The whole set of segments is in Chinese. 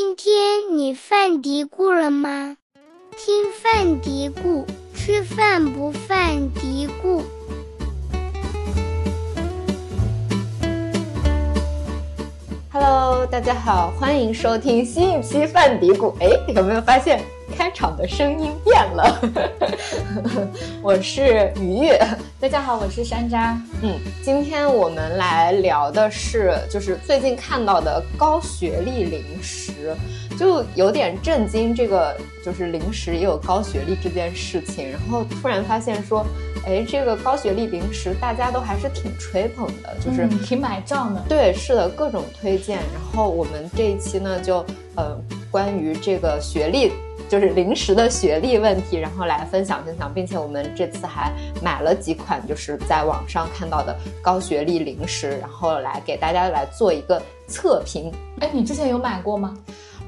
今天你犯嘀咕了吗？听犯嘀咕，吃饭不犯嘀咕。Hello，大家好，欢迎收听新一期犯嘀咕。哎，有没有发现开场的声音变了？我是愉悦，大家好，我是山楂。嗯，今天我们来聊的是，就是最近看到的高学历零食，就有点震惊。这个就是零食也有高学历这件事情，然后突然发现说。哎，这个高学历零食大家都还是挺吹捧的，就是挺买账的。对，是的，各种推荐。然后我们这一期呢，就呃关于这个学历，就是零食的学历问题，然后来分享分享，并且我们这次还买了几款就是在网上看到的高学历零食，然后来给大家来做一个测评。哎，你之前有买过吗？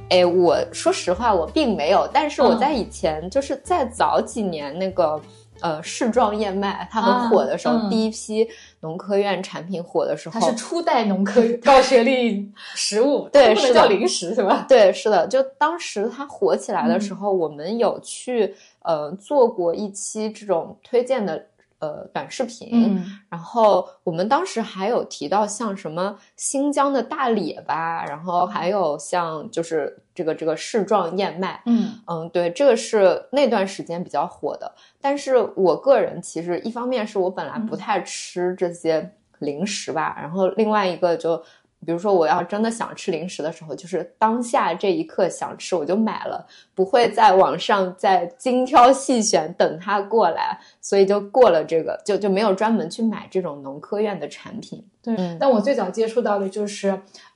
哎，我说实话，我并没有，但是我在以前就是在早几年那个。呃，世状燕麦它很火的时候，第一批农科院产品火的时候，它是初代农科 高学历食物，对，是叫零食是吧？对，是的，就当时它火起来的时候，我们有去呃做过一期这种推荐的。呃，短视频，然后我们当时还有提到像什么新疆的大列巴，然后还有像就是这个这个柿状燕麦，嗯嗯，对，这个是那段时间比较火的。但是我个人其实一方面是我本来不太吃这些零食吧，然后另外一个就。比如说，我要真的想吃零食的时候，就是当下这一刻想吃，我就买了，不会在网上再精挑细选等它过来，所以就过了这个，就就没有专门去买这种农科院的产品。对，但我最早接触到的就是，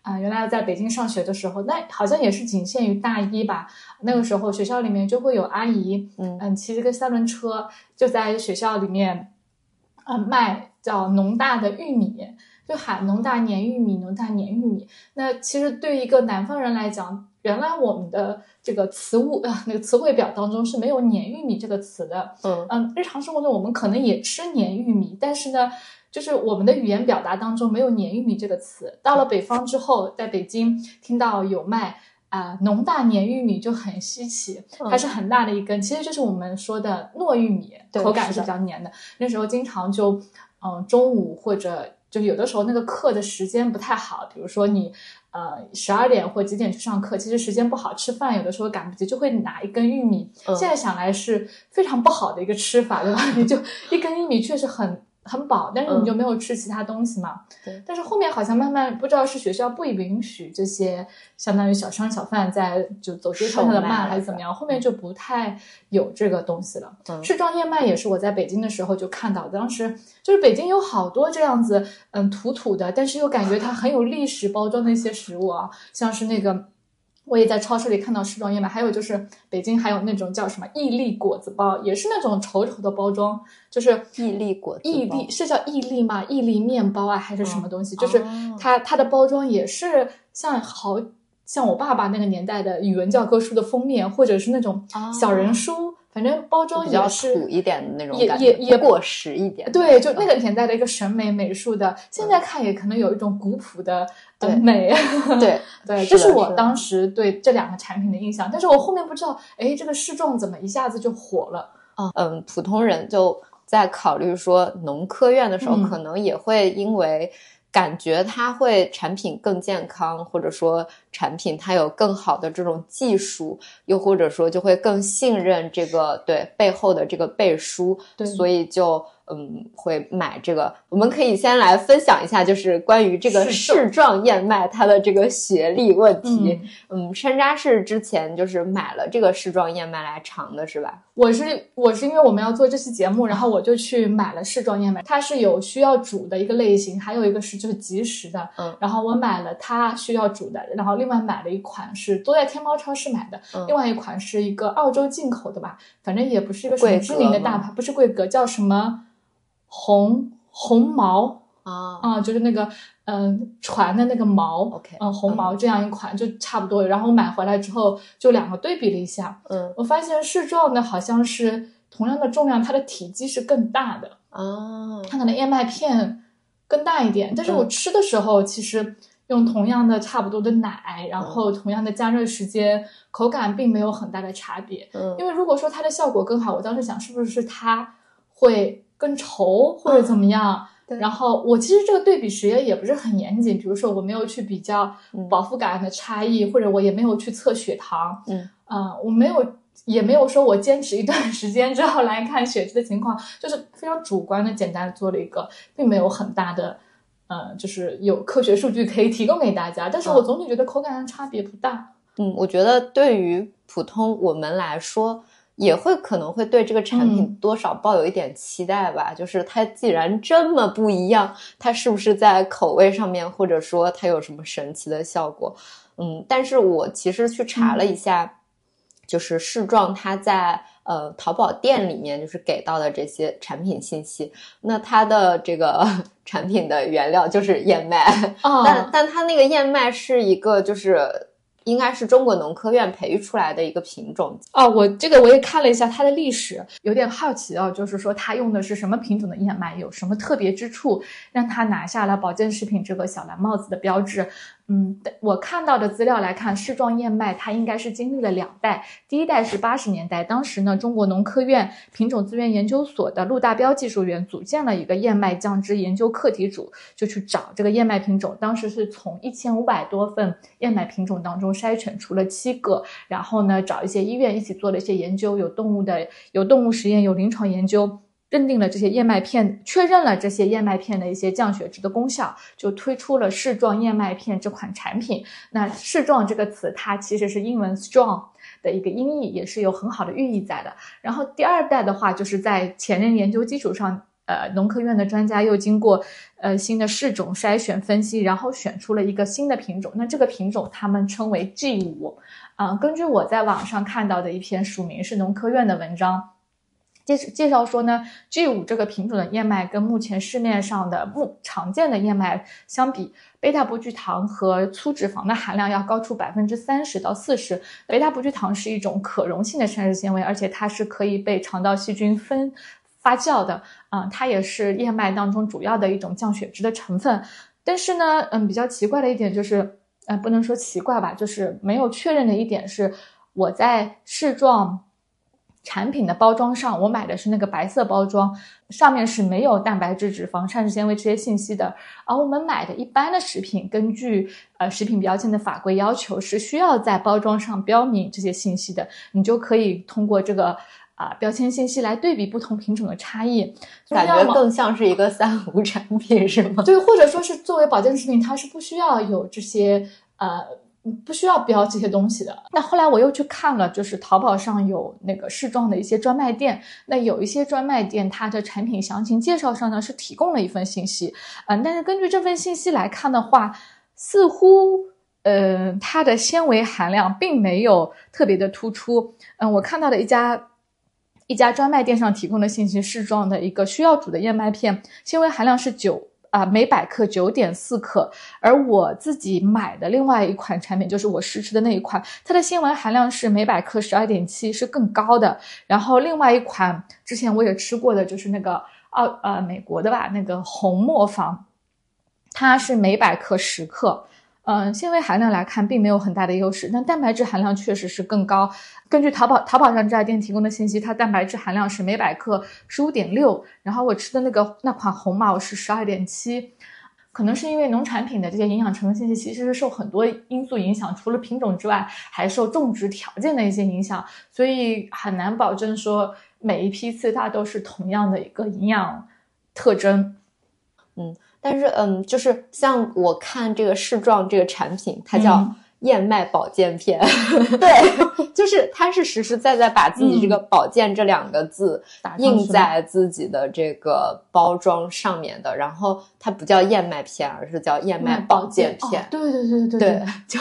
啊，原来在北京上学的时候，那好像也是仅限于大一吧。那个时候学校里面就会有阿姨，嗯嗯，骑着个三轮车就在学校里面，啊，卖叫农大的玉米。就喊农大粘玉米，农大粘玉米。那其实对于一个南方人来讲，原来我们的这个词物啊，那个词汇表当中是没有黏玉米这个词的。嗯嗯，日常生活中我们可能也吃黏玉米，但是呢，就是我们的语言表达当中没有黏玉米这个词。到了北方之后，在北京听到有卖啊农大黏玉米就很稀奇，它是很大的一根，其实就是我们说的糯玉米，口感是比较黏的。那时候经常就嗯中午或者。就有的时候那个课的时间不太好，比如说你，呃，十二点或几点去上课，其实时间不好，吃饭有的时候赶不及，就会拿一根玉米。现在想来是非常不好的一个吃法，对吧？你就一根玉米确实很。很饱，但是你就没有吃其他东西嘛？对。但是后面好像慢慢不知道是学校不允许这些相当于小商小贩在就走街串巷的卖还是怎么样，后面就不太有这个东西了。世庄燕麦也是我在北京的时候就看到，当时就是北京有好多这样子，嗯，土土的，但是又感觉它很有历史包装的一些食物啊，像是那个。我也在超市里看到时装燕麦，还有就是北京还有那种叫什么毅力果子包，也是那种丑丑的包装，就是毅力果子。毅力是叫毅力吗？毅力面包啊，还是什么东西？就是它它的包装也是像好像我爸爸那个年代的语文教科书的封面，或者是那种小人书。反正包装也是土一点的那种，也也也过时一点。对，就那个年代的一个审美美术的，现在看也可能有一种古朴的美。对对，这是我当时对这两个产品的印象。但是我后面不知道，哎，这个试众怎么一下子就火了？嗯，普通人就在考虑说农科院的时候，可能也会因为。感觉它会产品更健康，或者说产品它有更好的这种技术，又或者说就会更信任这个对背后的这个背书，所以就。嗯，会买这个。我们可以先来分享一下，就是关于这个世状燕麦它的这个学历问题。嗯，山楂是之前就是买了这个世状燕麦来尝的，是吧？我是我是因为我们要做这期节目，然后我就去买了世状燕麦。它是有需要煮的一个类型，还有一个是就是即食的。嗯，然后我买了它需要煮的，然后另外买了一款是都在天猫超市买的，另外一款是一个澳洲进口的吧，反正也不是一个什么知名的大牌，不是贵格，叫什么？红红毛啊啊，就是那个嗯船的那个毛，OK，嗯红毛这样一款就差不多。然后买回来之后就两个对比了一下，嗯，我发现试状的好像是同样的重量，它的体积是更大的啊，它可能燕麦片更大一点。但是我吃的时候其实用同样的差不多的奶，然后同样的加热时间，口感并没有很大的差别。嗯因为如果说它的效果更好，我当时想是不是它会更稠或者怎么样。对然后我其实这个对比实验也不是很严谨，比如说我没有去比较嗯饱腹感的差异，或者我也没有去测血糖，嗯呃，我没有也没有说我坚持一段 时间之后来看血脂的情况，就是非常主观的简单的做了一个，并没有很大的。呃，就是有科学数据可以提供给大家，但是我总体觉得口感上差别不大。嗯，我觉得对于普通我们来说，也会可能会对这个产品嗯多少抱有一点期待吧。就是它既然这么不一样，它是不是在口味上面，或者说它有什么神奇的效果？嗯，但是我其实去查了一下，就是试状它在呃淘宝店里面就是给到的这些产品信息，那它的这个 产品的原料就是燕麦，哦但但它那个燕麦是一个就是应该是中国农科院培育出来的一个品种，哦，我这个我也看了一下它的历史，有点好奇哦，就是说它用的是什么品种的燕麦，有什么特别之处，让它拿下了保健食品这个小蓝帽子的标志。嗯，我看到的资料来看，世壮燕麦它应该是经历了两代，第一代是八十年代，当时呢，中国农科院品种资源研究所的陆大彪技术员组建了一个燕麦酱汁研究课题组，就去找这个燕麦品种，当时是从一千五百多份燕麦品种当中筛选出了七个，然后呢，找一些医院一起做了一些研究，有动物的，有动物实验，有临床研究。认定了这些燕麦片，确认了这些燕麦片的一些降血脂的功效，就推出了世壮燕麦片这款产品。那世壮这个词，它其实是英文 strong 的一个音译，也是有很好的寓意在的。然后第二代的话，就是在前人研究基础上，呃，农科院的专家又经过呃新的试种筛选分析，然后选出了一个新的品种。那这个品种他们称为 G 五。啊、根据我在网上看到的一篇署名是农科院的文章。介介绍说呢，G 五这个品种的燕麦跟目前市面上的目常见的燕麦相比，贝塔不聚糖和粗脂肪的含量要高出百分之三十到四十。贝塔不聚糖是一种可溶性的膳食纤维，而且它是可以被肠道细菌分发酵的，啊、它也是燕麦当中主要的一种降血脂的成分。但是呢，嗯，比较奇怪的一点就是，呃，不能说奇怪吧，就是没有确认的一点是，我在试状。产品的包装上，我买的是那个白色包装，上面是没有蛋白质、脂肪、膳食纤维这些信息的。而我们买的一般的食品，根据呃食品标签的法规要求，是需要在包装上标明这些信息的。你就可以通过这个啊、标签信息来对比不同品种的差异，感觉更像是一个三无产品，是吗？对，或者说是作为保健食品，它是不需要有这些呃，不需要标这些东西的。那后来我又去看了，就是淘宝上有那个试装的一些专卖店，那有一些专卖店它的产品详情介绍上呢是提供了一份信息，嗯、但是根据这份信息来看的话，似乎。呃，它的纤维含量并没有特别的突出。嗯，我看到的一家一家专卖店上提供的信息试装的一个需要煮的燕麦片，纤维含量是九啊、每百克九点四克，而我自己买的另外一款产品，就是我试吃的那一款，它的纤维含量是每百克十二点七，是更高的。然后另外一款之前我也吃过的，就是那个澳呃美国的吧，那个红磨坊，它是每百克十克。嗯，纤维含量来看并没有很大的优势，但蛋白质含量确实是更高。根据淘宝淘宝上这家店提供的信息，它蛋白质含量是每百克十五点六，然后我吃的那个那款红毛是十二点七。可能是因为农产品的这些营养成分信息其实是受很多因素影响，除了品种之外，还受种植条件的一些影响，所以很难保证说每一批次它都是同样的一个营养特征。嗯但是，嗯，就是像我看这个视状这个产品，它叫嗯燕麦保健片，对，就是它是实实在在把自己这个“保健”这两个字打印在自己的这个包装上面的，然后它不叫燕麦片，而是叫燕麦保健片。哦，对对对对对，就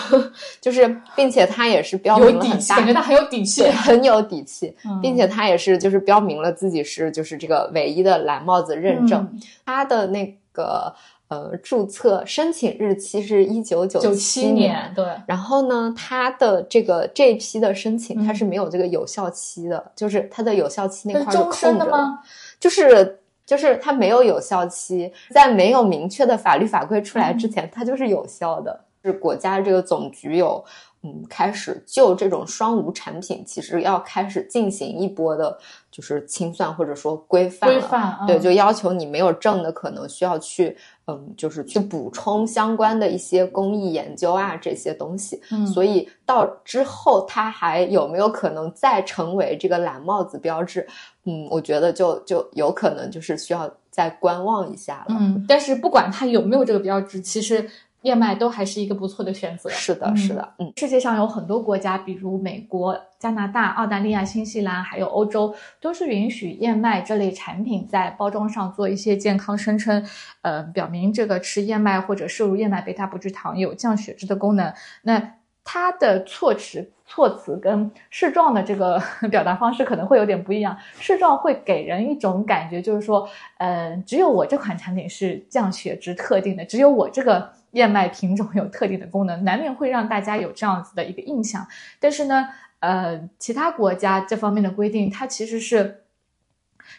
就是，并且它也是标明有底气，了很大感觉它很有底气对，。很有底气，嗯并且它也是就是标明了自己是就是这个唯一的蓝帽子认证。嗯它的那个呃注册申请日期是一九九七年，对，然后呢，它的这个这一批的申请，嗯它是没有这个有效期的，就是它的有效期那块儿是空着的吗？就是就是它没有有效期，在没有明确的法律法规出来之前，它就是有效的。是国家这个总局有。嗯，开始就这种双无产品，其实要开始进行一波的，就是清算或者说规范。规范，对，就要求你没有证的，可能需要去，嗯，就是去补充相关的一些工艺研究啊这些东西。嗯，所以到之后，它还有没有可能再成为这个蓝帽子标志？嗯，我觉得就就有可能就是需要再观望一下了。嗯，但是不管它有没有这个标志，其实。燕麦都还是一个不错的选择。是的，是的，嗯，世界上有很多国家，比如美国、加拿大、澳大利亚、新西兰，还有欧洲，都是允许燕麦这类产品在包装上做一些健康声称，呃，表明这个吃燕麦或者摄入燕麦贝塔葡聚糖有降血脂的功能。那它的措辞措辞跟视状的这个 表达方式可能会有点不一样。视状会给人一种感觉，就是说，嗯，只有我这款产品是降血脂特定的，只有我这个。燕麦品种有特定的功能，难免会让大家有这样子的一个印象。但是呢，呃，其他国家这方面的规定，它其实是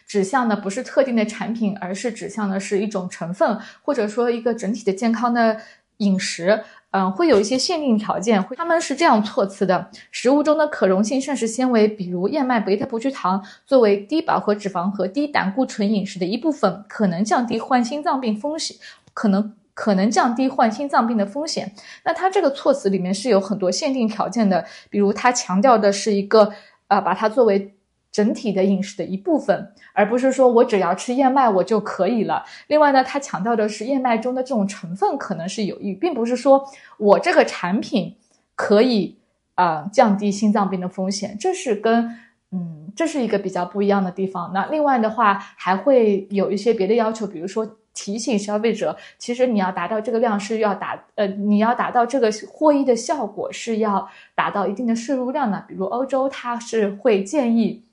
指向的不是特定的产品，而是指向的是一种成分，或者说一个整体的健康的饮食。嗯，会有一些限定条件，会他们是这样措辞的：食物中的可溶性膳食纤维，比如燕麦贝塔不聚糖，作为低饱和脂肪和低胆固醇饮食的一部分，可能降低患心脏病风险，可能。可能降低患心脏病的风险。那它这个措辞里面是有很多限定条件的，比如它强调的是一个，呃，把它作为整体的饮食的一部分，而不是说我只要吃燕麦我就可以了。另外呢，它强调的是燕麦中的这种成分可能是有益，并不是说我这个产品可以啊降低心脏病的风险。这是跟嗯，这是一个比较不一样的地方。那另外的话还会有一些别的要求，比如说。提醒消费者，其实你要达到这个量是要达呃，你要达到这个获益的效果是要达到一定的摄入量的。比如欧洲，它是会建议，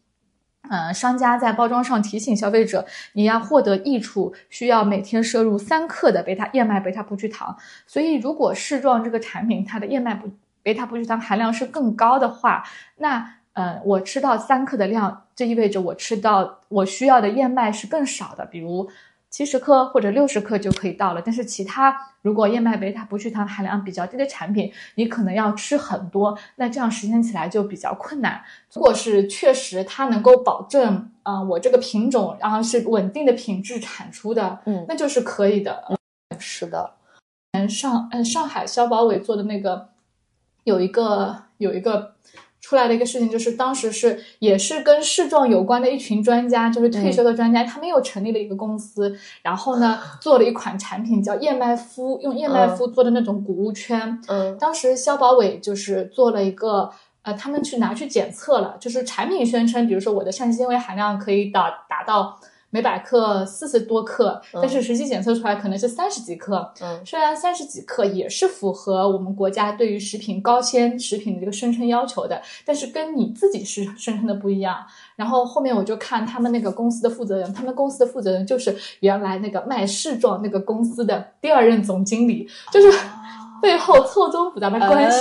呃，商家在包装上提醒消费者，你要获得益处，需要每天摄入三克的贝塔燕麦贝塔葡聚糖。所以，如果试状这个产品它的燕麦不贝塔葡聚糖含量是更高的话，那呃，我吃到三克的量，这意味着我吃到我需要的燕麦是更少的，比如。七十克或者六十克就可以到了，但是其他如果燕麦贝塔不聚糖含量比较低的产品，你可能要吃很多，那这样实现起来就比较困难。如果是确实它能够保证，啊，我这个品种然后是稳定的品质产出的，嗯，那就是可以的。是的，嗯，上嗯上海消保委做的那个有一个有一个。出来的一个事情就是，当时是也是跟市状有关的一群专家，就是退休的专家，他们又成立了一个公司，然后呢 做了一款产品叫燕麦麸，用燕麦麸做的那种谷物圈。嗯，当时肖保伟就是做了一个，呃，他们去拿去检测了，就是产品宣称，比如说我的膳食纤维含量可以达达到。每百克四十多克，但是实际检测出来可能是三十几克。嗯，虽然三十几克也是符合我们国家对于食品高纤食品的这个声称要求的，但是跟你自己是声称的不一样。然后后面我就看他们那个公司的负责人，他们公司的负责人就是原来那个卖试状那个公司的第二任总经理，就是背后错综复杂的关系。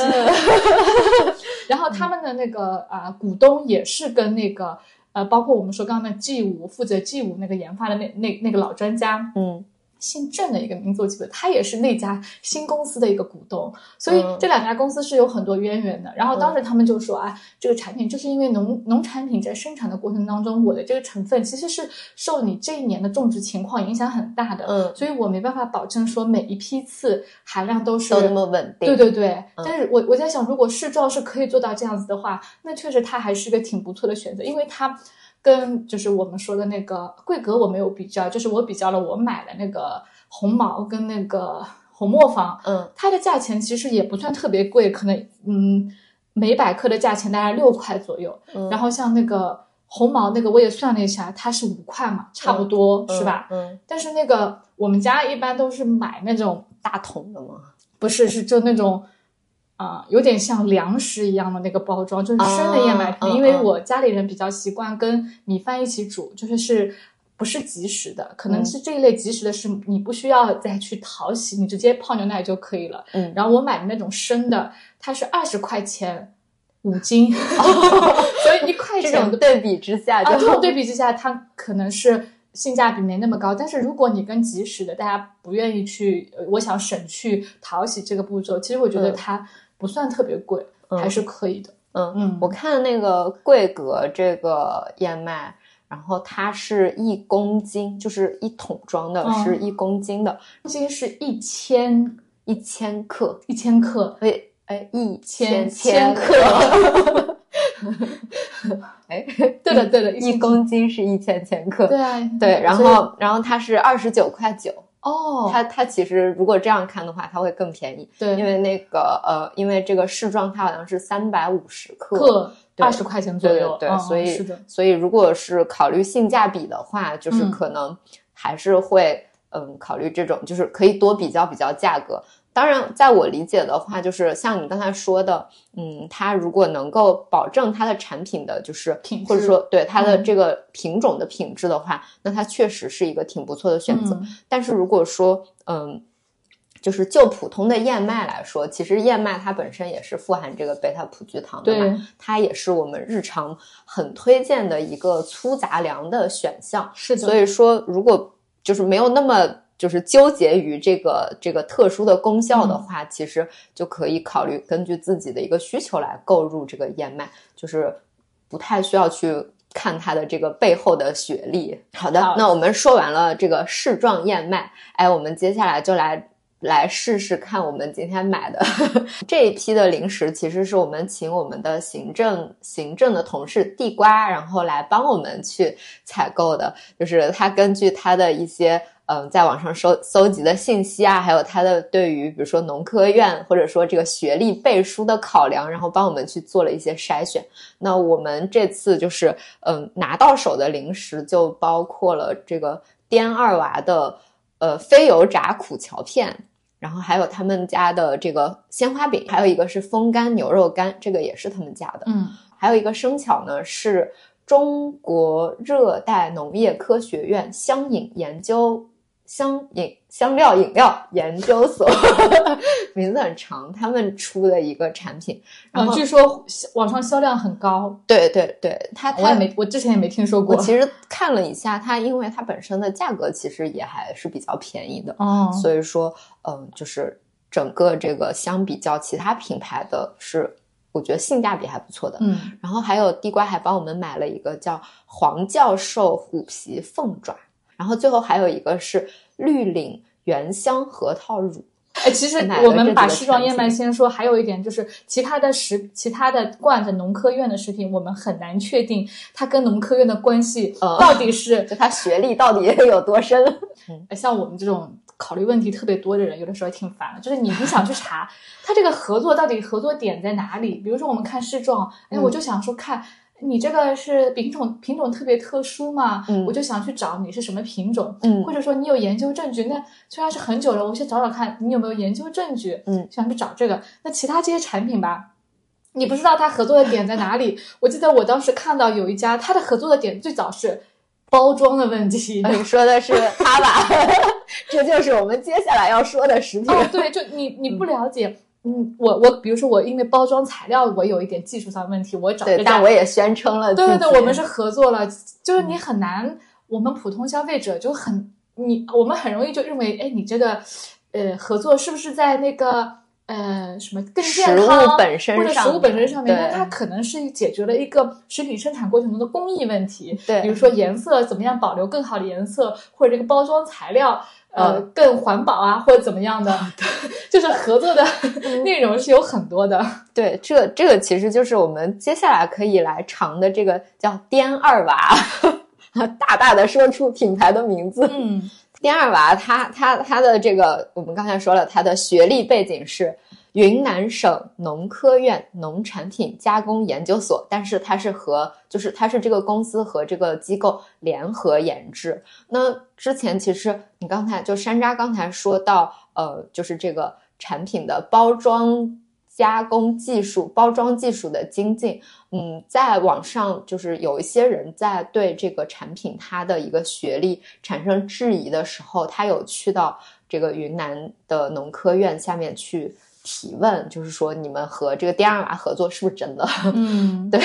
然后他们的那个啊股东也是跟那个。呃，包括我们说刚刚的 G 五负责 G 五那个研发的那那那个老专家，嗯。姓郑的一个名字我记得，他也是那家新公司的一个股东，所以这两家公司是有很多渊源的。然后当时他们就说啊，这个产品就是因为农农产品在生产的过程当中，我的这个成分其实是受你这一年的种植情况影响很大的，嗯，所以我没办法保证说每一批次含量都是都那么稳定。对对对，但是我我在想，如果试照是可以做到这样子的话，那确实它还是一个挺不错的选择，因为它。跟就是我们说的那个桂格我没有比较，就是我比较了我买的那个红毛跟那个红磨坊，嗯，它的价钱其实也不算特别贵，可能嗯每百克的价钱大概六块左右，然后像那个红毛那个我也算了一下，它是五块嘛，差不多是吧？嗯，但是那个我们家一般都是买那种大桶的嘛？不是，是就那种。啊，有点像粮食一样的那个包装，就是生的燕麦片。因为我家里人比较习惯跟米饭一起煮，就是是不是即食的？可能是这一类即食的，是你不需要再去淘洗，你直接泡牛奶就可以了。嗯，然后我买的那种生的，它是二十块钱五斤，所以一块钱对比之下，啊，对比之下，它可能是性价比没那么高。但是如果你跟即食的，大家不愿意去，呃我想省去淘洗这个步骤，其实我觉得嗯它不算特别贵，嗯。还是可以的。嗯嗯。我看那个桂格这个燕麦，然后它是一公斤，就是一桶装的，嗯。是一公斤的，斤是一千一千克，一千克，所以哎一千千克。哎，对的对的，一公斤是一千千克，对啊，对，然后然后它是二十九块九，哦，它它其实如果这样看的话，它会更便宜，对因为那个呃，因为这个试装它好像是三百五十克，对二十块钱左右，对对对，嗯所以是的，所以如果是考虑性价比的话，就是嗯可能还是会嗯考虑这种，就是可以多比较比较价格。当然，在我理解的话，就是像你刚才说的，嗯，它如果能够保证它的产品的就是或者说对它的嗯这个品种的品质的话，那它确实是一个挺不错的选择。嗯但是如果说，嗯，就是就普通的燕麦来说，其实燕麦它本身也是富含这个贝塔葡聚糖的对嘛，它也是我们日常很推荐的一个粗杂粮的选项。是的，所以说，如果就是没有那么就是纠结于这个这个特殊的功效的话，其实就可以考虑根据自己的一个需求来购入这个燕麦，就是不太需要去看它的这个背后的学历。好的，好那我们说完了这个试状燕麦，哎，我们接下来就来。来试试看，我们今天买的 这一批的零食，其实是我们请我们的行政行政的同事地瓜，然后来帮我们去采购的。就是他根据他的一些嗯、在网上搜搜集的信息啊，还有他的对于比如说农科院或者说这个学历背书的考量，然后帮我们去做了一些筛选。那我们这次就是嗯、拿到手的零食就包括了这个滇二娃的呃非油炸苦荞片。然后还有他们家的这个鲜花饼，还有一个是风干牛肉干，这个也是他们家的。嗯还有一个生巧呢，是中国热带农业科学院香饮研究香饮香料饮料研究所，名字很长，他们出的一个产品。然嗯，后，据说网上销量很高，对对对，它它我也没，我之前也没听说过。我其实看了一下，它因为它本身的价格其实也还是比较便宜的，哦，所以说，嗯，就是整个这个相比较其他品牌的是，我觉得性价比还不错的。嗯，然后还有地瓜还帮我们买了一个叫黄教授虎皮凤爪，然后最后还有一个是绿岭原香核桃乳。哎，其实我们把这几个产世庄燕麦先说，还有一点就是其他的食，其他的罐子农科院的食品，我们很难确定它跟农科院的关系嗯到底是 就它学历到底有多深？嗯像我们这种考虑问题特别多的人，有的时候也挺烦的。就是你你想去查它这个合作到底合作点在哪里？比如说我们看试状，哎，嗯我就想说看。你这个是品种品种特别特殊嘛？嗯我就想去找你是什么品种，嗯或者说你有研究证据。那虽然是很久了，我先找找看你有没有研究证据。嗯，想去找这个。那其他这些产品吧，你不知道它合作的点在哪里。我记得我当时看到有一家，它的合作的点最早是包装的问题。你说的是它吧？这就是我们接下来要说的食品。哦，对，就你你不了解。嗯，我我比如说我因为包装材料我有一点技术上问题，我找对，但我也宣称了。对对对，我们是合作了，就是你很难，我们普通消费者就很你，我们很容易就认为，哎，你这个呃合作是不是在那个呃什么更健食物康本身上或者食物本身上面？对那它可能是解决了一个食品生产过程中的工艺问题，对比如说颜色怎么样保留更好的颜色，或者这个包装材料。呃，嗯更环保啊，或者怎么样的，就是合作的 内容是有很多的。对，这这个其实就是我们接下来可以来尝的这个叫颠二娃，大大的说出品牌的名字。嗯，颠二娃他他他的这个，我们刚才说了，他的学历背景是云南省农科院农产品加工研究所，但是它是和就是它是这个公司和这个机构联合研制。那之前其实你刚才就山楂刚才说到，呃，就是这个产品的包装。加工技术、包装技术的精进，嗯，在网上就是有一些人在对这个产品它的一个学历产生质疑的时候，他有去到这个云南的农科院下面去提问，就是说你们和这个第二娃合作是不是真的？嗯，对。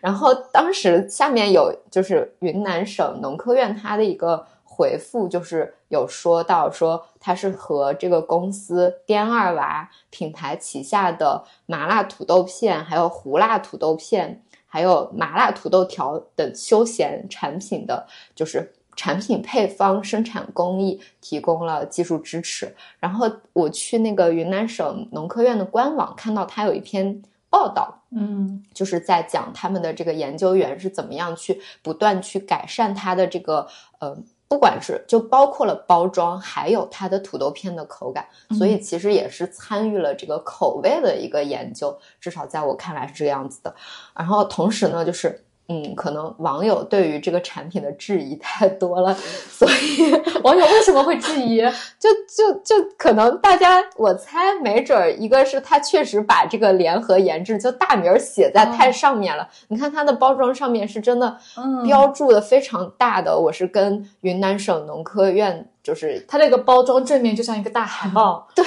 然后当时下面有就是云南省农科院它的一个回复，就是有说到说它是和这个公司第二娃品牌旗下的麻辣土豆片，还有胡辣土豆片，还有麻辣土豆条等休闲产品的，就是。产品配方、生产工艺提供了技术支持。然后我去那个云南省农科院的官网，看到它有一篇报道，嗯，就是在讲他们的这个研究员是怎么样去不断去改善它的这个呃，不管是就包括了包装，还有它的土豆片的口感。所以其实也是参与了这个口味的一个研究，至少在我看来是这个样子的。然后同时呢，就是。嗯，可能网友对于这个产品的质疑太多了，所以网友为什么会质疑？就就就可能大家，我猜没准儿一个是他确实把这个联合研制就大名写在太上面了。你看它的包装上面是真的标注的非常大的，我是跟云南省农科院，就是它那个包装正面就像一个大海报，对，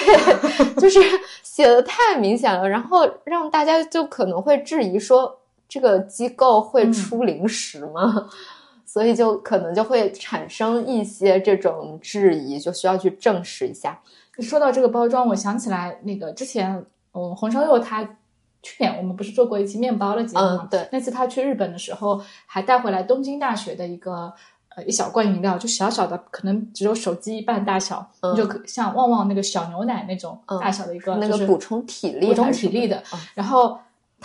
就是写的太明显了，然后让大家就可能会质疑说。这个机构会出零食吗？所以就可能就会产生一些这种质疑，就需要去证实一下。说到这个包装，我想起来那个之前，嗯，红烧肉他去年我们不是做过一期面包的节目吗？对，那次他去日本的时候，还带回来东京大学的一个呃一小罐饮料，就小小的，可能只有手机一半大小，就像旺旺那个小牛奶那种大小的一个，那个补充体力、补充体力的，然后。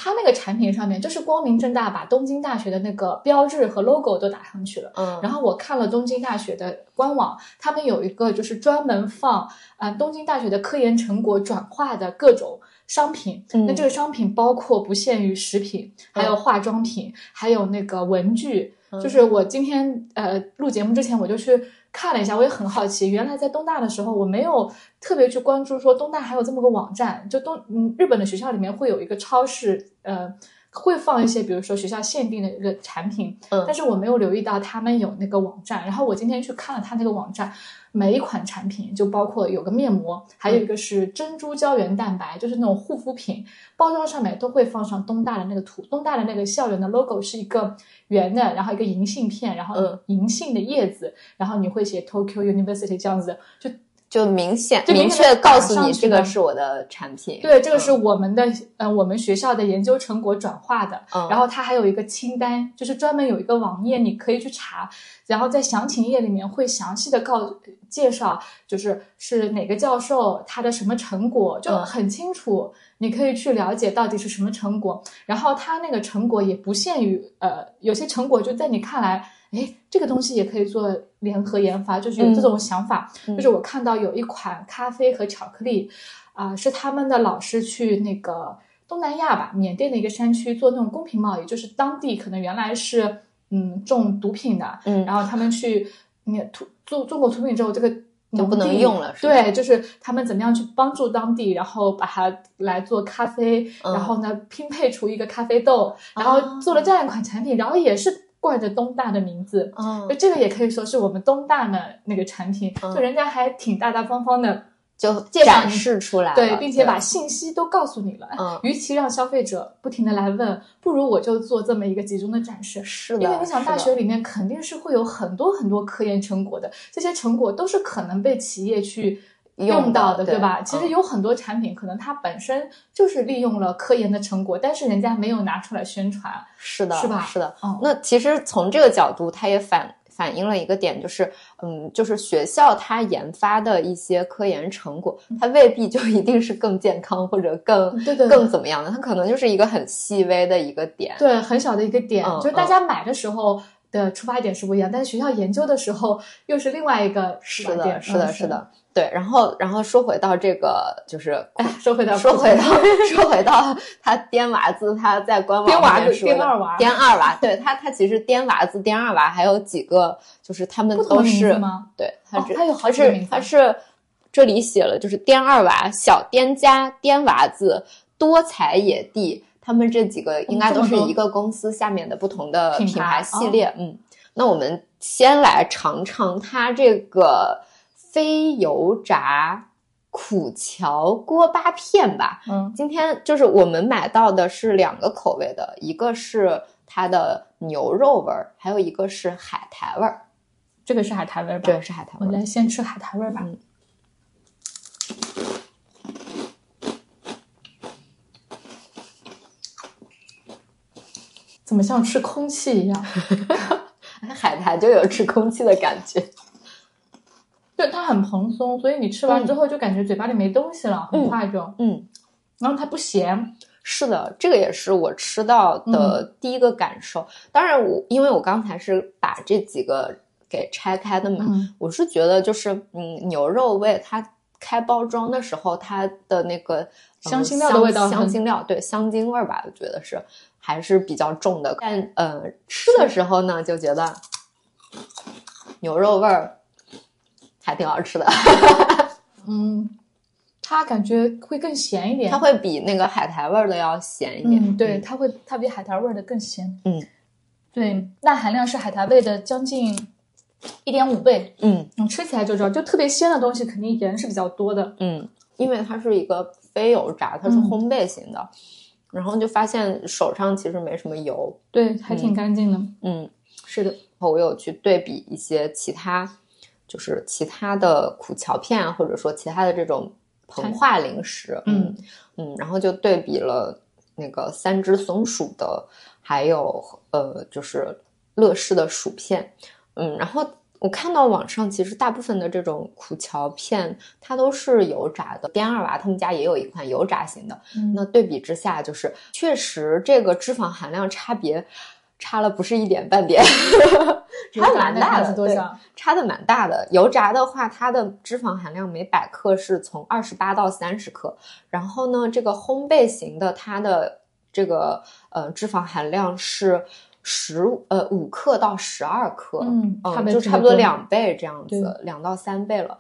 它那个产品上面就是光明正大把东京大学的那个标志和 logo 都打上去了。嗯，然后我看了东京大学的官网，他们有一个就是专门放啊东京大学的科研成果转化的各种商品。那这个商品包括不限于食品，还有化妆品，还有那个文具。就是我今天呃录节目之前我就去。看了一下，我也很好奇。原来在东大的时候，我没有特别去关注说东大还有这么个网站。就东嗯，日本的学校里面会有一个超市，呃，会放一些比如说学校限定的一个产品。嗯，但是我没有留意到他们有那个网站。然后我今天去看了他那个网站，每一款产品就包括有个面膜，还有一个是珍珠胶原蛋白，就是那种护肤品，包装上面都会放上东大的那个图。东大的那个校园的 logo 是一个。圆的，然后一个银杏片，然后银杏的叶子，然后你会写 Tokyo University 这样子，就就明显就明确告诉你这个是我的产品，对，这个是我们的，嗯，我们学校的研究成果转化的，然后它还有一个清单，就是专门有一个网页你可以去查，然后在详情页里面会详细的告介绍，就是是哪个教授他的什么成果，就很清楚。你可以去了解到底是什么成果，然后他那个成果也不限于呃，有些成果就在你看来，哎，这个东西也可以做联合研发，就是有这种想法。就是我看到有一款咖啡和巧克力，啊，是他们的老师去那个东南亚吧，缅甸的一个山区做那种公平贸易，就是当地可能原来是嗯种毒品的，嗯，然后他们去你土做做过毒品之后，这个。就不能用了，对，就是他们怎么样去帮助当地，然后把它来做咖啡，然后呢拼配出一个咖啡豆，然后做了这样一款产品，然后也是冠着东大的名字，就这个也可以说是我们东大的那个产品，就人家还挺大大方方的。就展示出来，对，并且把信息都告诉你了。嗯，与其让消费者不停的来问，不如我就做这么一个集中的展示。是的，因为你想，大学里面肯定是会有很多很多科研成果的，这些成果都是可能被企业去用到的，对吧？其实有很多产品，可能它本身就是利用了科研的成果，但是人家没有拿出来宣传。是的，是吧？是的。嗯，那其实从这个角度，它也反。反映了一个点，就是，嗯，就是学校它研发的一些科研成果，它未必就一定是更健康或者更对对更怎么样的，它可能就是一个很细微的一个点，对，很小的一个点，就是大家买的时候的出发点是不一样，但是学校研究的时候又是另外一个是的，是的，是的。对，然后，然后说回到这个，就是说回到说回到 说回到他颠娃子，他在官网颠二娃，颠二娃，对他，他其实颠娃子、颠二娃还有几个，就是他们都是吗？对，他他有好几个名字，他是这里写了，就是颠二娃、小颠家、颠娃子、多彩野地，他们这几个应该都是一个公司下面的不同的品牌系列。嗯，那我们先来尝尝它这个。非油炸苦荞锅巴片吧。嗯今天就是我们买到的是两个口味的，一个是它的牛肉味儿，还有一个是海苔味儿。这个是海苔味儿吧？对，是海苔味儿。我来先吃海苔味儿吧。嗯怎么像吃空气一样？海苔就有吃空气的感觉。对，它很蓬松，所以你吃完之后就感觉嘴巴里没东西了，很嗯快就。嗯，然后它不咸，是的，这个也是我吃到的第一个感受。当然我，因为我刚才是把这几个给拆开的嘛，嗯我是觉得就是嗯，牛肉味它开包装的时候，它的那个、呃香辛料的味道香香辛料对香精味儿吧，我觉得是还是比较重的。但呃，吃的时候呢，就觉得牛肉味儿还挺好吃的，嗯，它感觉会更咸一点。它会比那个海苔味儿的要咸一点。嗯，对，它会，它比海苔味儿的更咸。嗯，对，钠含量是海苔味的将近一点五倍。嗯你，吃起来就知道，就特别鲜的东西，肯定盐是比较多的。嗯，因为它是一个非油炸，它是嗯烘焙型的，然后就发现手上其实没什么油。对，还挺干净的。嗯，是的，我有去对比一些其他，就是其他的苦荞片啊，或者说其他的这种膨化零食，嗯嗯，然后就对比了那个三只松鼠的，还有呃就是乐事的薯片，嗯，然后我看到网上其实大部分的这种苦荞片，它都是油炸的。边二娃他们家也有一款油炸型的，嗯那对比之下，就是确实这个脂肪含量差别差了不是一点半点，差的蛮大的，对是多少？差的蛮大的。油炸的话，它的脂肪含量每百克是从二十八到三十克，然后呢，这个烘焙型的它的这个呃脂肪含量是十呃五克到十二克，嗯差别就差不多两倍这样子，两到三倍了。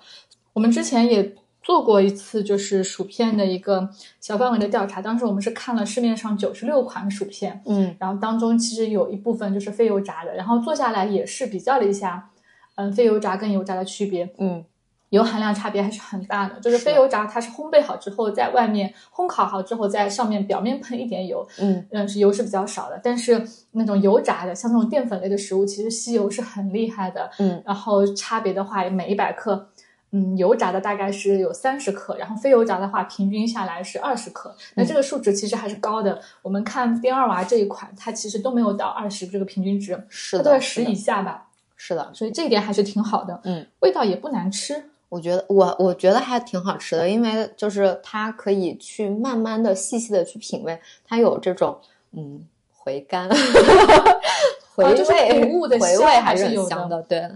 我们之前也做过一次，就是薯片的一个小范围的调查。当时我们是看了市面上九十六款薯片，嗯然后当中其实有一部分就是非油炸的，然后做下来也是比较了一下，嗯，非油炸跟油炸的区别，嗯油含量差别还是很大的。就是是非油炸它是烘焙好之后，在外面烘烤好之后，在上面表面喷一点油，嗯嗯，是油是比较少的。但是那种油炸的，像那种淀粉类的食物，其实吸油是很厉害的。嗯然后差别的话，每一百克，嗯，油炸的大概是有三十克，然后非油炸的话，平均下来是二十克。那这个数值其实还是高的。我们看冰二娃这一款，它其实都没有到二十这个平均值，是的，它都在十以下吧。是的，所以这一点还是挺好的。嗯，味道也不难吃。我觉得我我觉得还挺好吃的，因为就是它可以去慢慢的、细细的去品味，它有这种嗯回甘、回味、啊就是谷物的回香味还是有香的，对，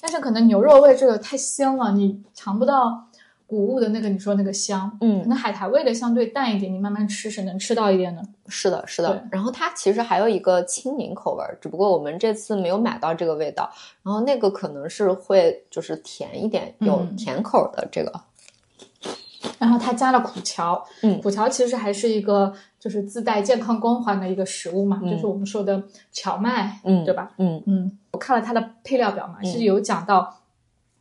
但是可能牛肉味这个太鲜了，你尝不到谷物的那个你说那个香。可嗯，能海苔味的相对淡一点，你慢慢吃是能吃到一点的。是的，是的。然后它其实还有一个青柠口味儿，只不过我们这次没有买到这个味道，然后那个可能是会就是甜一点，有嗯甜口的这个，然后它加了苦荞，嗯苦荞其实还是一个就是自带健康光环的一个食物嘛，嗯就是我们说的荞麦，嗯，对吧？嗯嗯，我看了它的配料表嘛，嗯是有讲到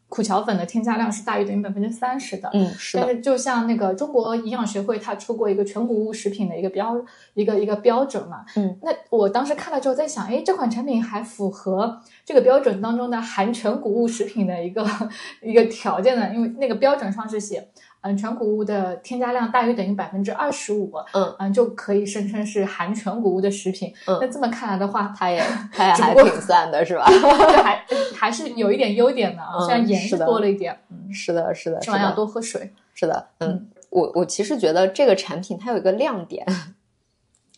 苦荞粉的添加量是大于等于百分之三十的。嗯，是的，但是就像那个中国营养学会，它出过一个全谷物食品的一个标一个一个标准嘛。嗯，那我当时看了之后在想，哎，这款产品还符合这个标准当中的含全谷物食品的一个 一个条件呢？因为那个标准上是写，嗯，全谷物的添加量大于等于百分之二十五，嗯嗯，就可以声称是含全谷物的食品。嗯那这么看来的话，它也 它也还挺算的，是吧？这还还是有一点优点的啊，嗯虽然盐是多了一点，嗯，是的，是的，吃完要多喝水。是的，嗯，我我其实觉得这个产品它有一个亮点，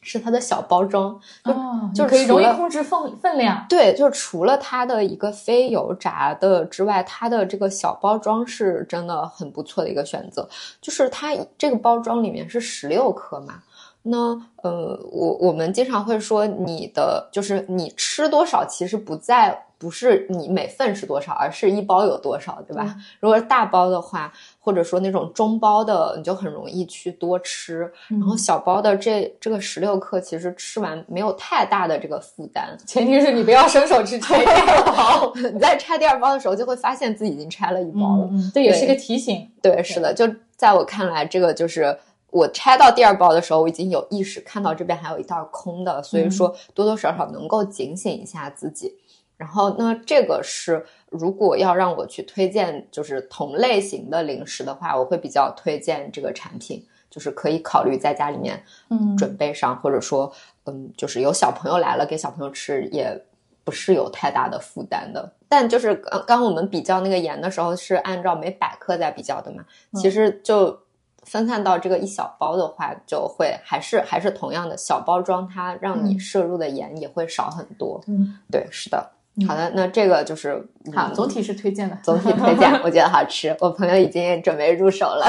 是它的小包装，就哦，就是可以容易控制分分量。对，就是除了它的一个非油炸的之外，它的这个小包装是真的很不错的一个选择。就是它这个包装里面是十六克嘛，那呃，我我们经常会说你的就是你吃多少其实不在不是你每份是多少，而是一包有多少，对吧？如果是大包的话，或者说那种中包的，你就很容易去多吃。然后小包的这这个十六克，其实吃完没有太大的这个负担。前提是你不要伸手去拆第二包，你在拆第二包的时候，就会发现自己已经拆了一包了。这也是个提醒。对，是的，就在我看来，这个就是我拆到第二包的时候，我已经有意识看到这边还有一袋空的，所以说多多少少能够警醒一下自己。然后，那这个是如果要让我去推荐，就是同类型的零食的话，我会比较推荐这个产品，就是可以考虑在家里面嗯准备上，或者说，嗯，就是有小朋友来了给小朋友吃，也不是有太大的负担的。但就是刚刚我们比较那个盐的时候，是按照每百克在比较的嘛，其实就分散到这个一小包的话，就会还是还是同样的小包装，它让你摄入的盐也会少很多。嗯，对，是的。好的，那这个就是好，总体是推荐的，总体推荐，我觉得好吃，我朋友已经准备入手了。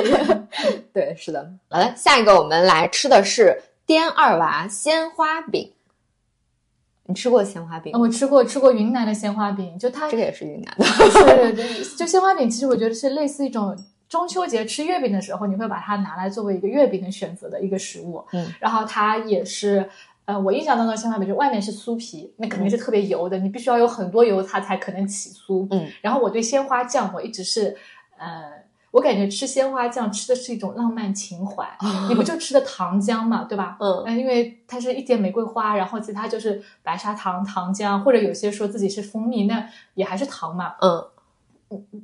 对，是的。好的，下一个我们来吃的是滇二娃鲜花饼。你吃过鲜花饼？我吃过，吃过云南的鲜花饼，就它这个也是云南的。对对对，就鲜花饼，其实我觉得是类似一种中秋节吃月饼的时候，你会把它拿来作为一个月饼的选择的一个食物。嗯，然后它也是。呃，我印象当中鲜花饼就外面是酥皮，那肯定是特别油的，你必须要有很多油它才可能起酥。嗯，然后我对鲜花酱我一直是，呃，我感觉吃鲜花酱吃的是一种浪漫情怀。你不就吃的糖浆嘛，对吧？嗯，因为它是一点玫瑰花，然后其他就是白砂糖、糖浆，或者有些说自己是蜂蜜，那也还是糖嘛。嗯。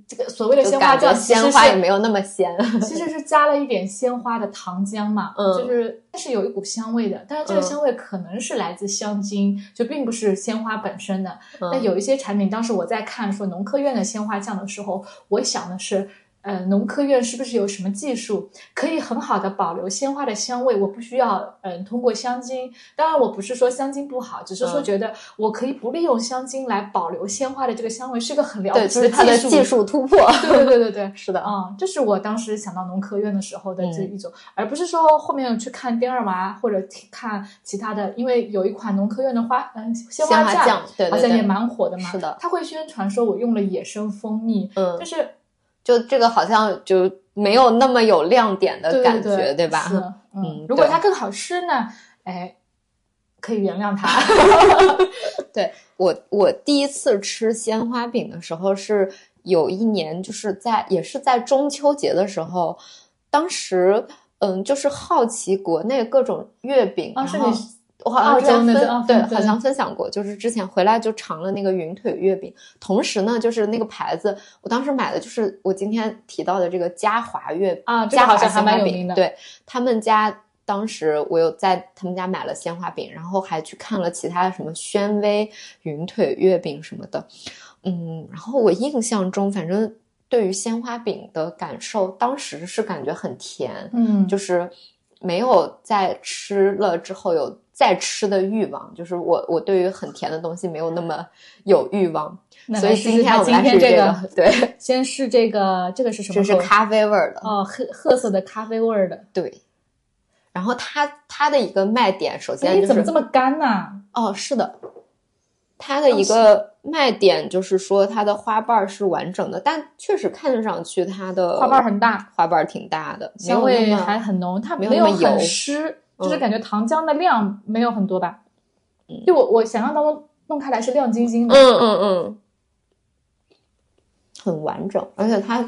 这个所谓的鲜花酱，鲜花也没有那么鲜，其实是加了一点鲜花的糖浆嘛，嗯，就是它是有一股香味的，但是这个香味可能是来自香精，就并不是鲜花本身的。那有一些产品，当时我在看说农科院的鲜花酱的时候，我想的是。呃，农科院是不是有什么技术可以很好的保留鲜花的香味？我不需要嗯通过香精，当然我不是说香精不好，只是说觉得我可以不利用香精来保留鲜花的这个香味，是个很了不起的技术技术突破。对对对对对，是的，嗯，这是我当时想到农科院的时候的这一种，而不是说后面去看丁二娃或者看其他的，因为有一款农科院的花嗯鲜花酱，对好像也蛮火的嘛。是的，他会宣传说我用了野生蜂蜜，嗯，就是。就这个好像就没有那么有亮点的感觉，对吧？嗯，如果它更好吃呢？哎，可以原谅它。对我，我第一次吃鲜花饼的时候是有一年，就是在也是在中秋节的时候，当时嗯，就是好奇国内各种月饼，然后。我好像之前分对，好像分享过，就是之前回来就尝了那个云腿月饼，同时呢，就是那个牌子，我当时买的就是我今天提到的这个嘉华月啊，嘉华鲜花饼，对他们家当时我有在他们家买了鲜花饼，然后还去看了其他的什么宣威云腿月饼什么的，嗯，然后我印象中，反正对于鲜花饼的感受，当时是感觉很甜，嗯，就是没有在吃了之后有。再吃的欲望，就是我我对于很甜的东西没有那么有欲望，所以今天我们来试这个，对，先试这个，这个是什么？这是咖啡味儿的哦，褐褐色的咖啡味儿的，对。然后它它的一个卖点，首先就是怎么这么干呢？哦，是的，它的一个卖点就是说它的花瓣是完整的，但确实看上去它的花瓣很大，花瓣挺大的，香味还很浓，它没有很湿。就是感觉糖浆的量没有很多吧，就我我想象当中弄开来是亮晶晶的，嗯嗯嗯，很完整，而且它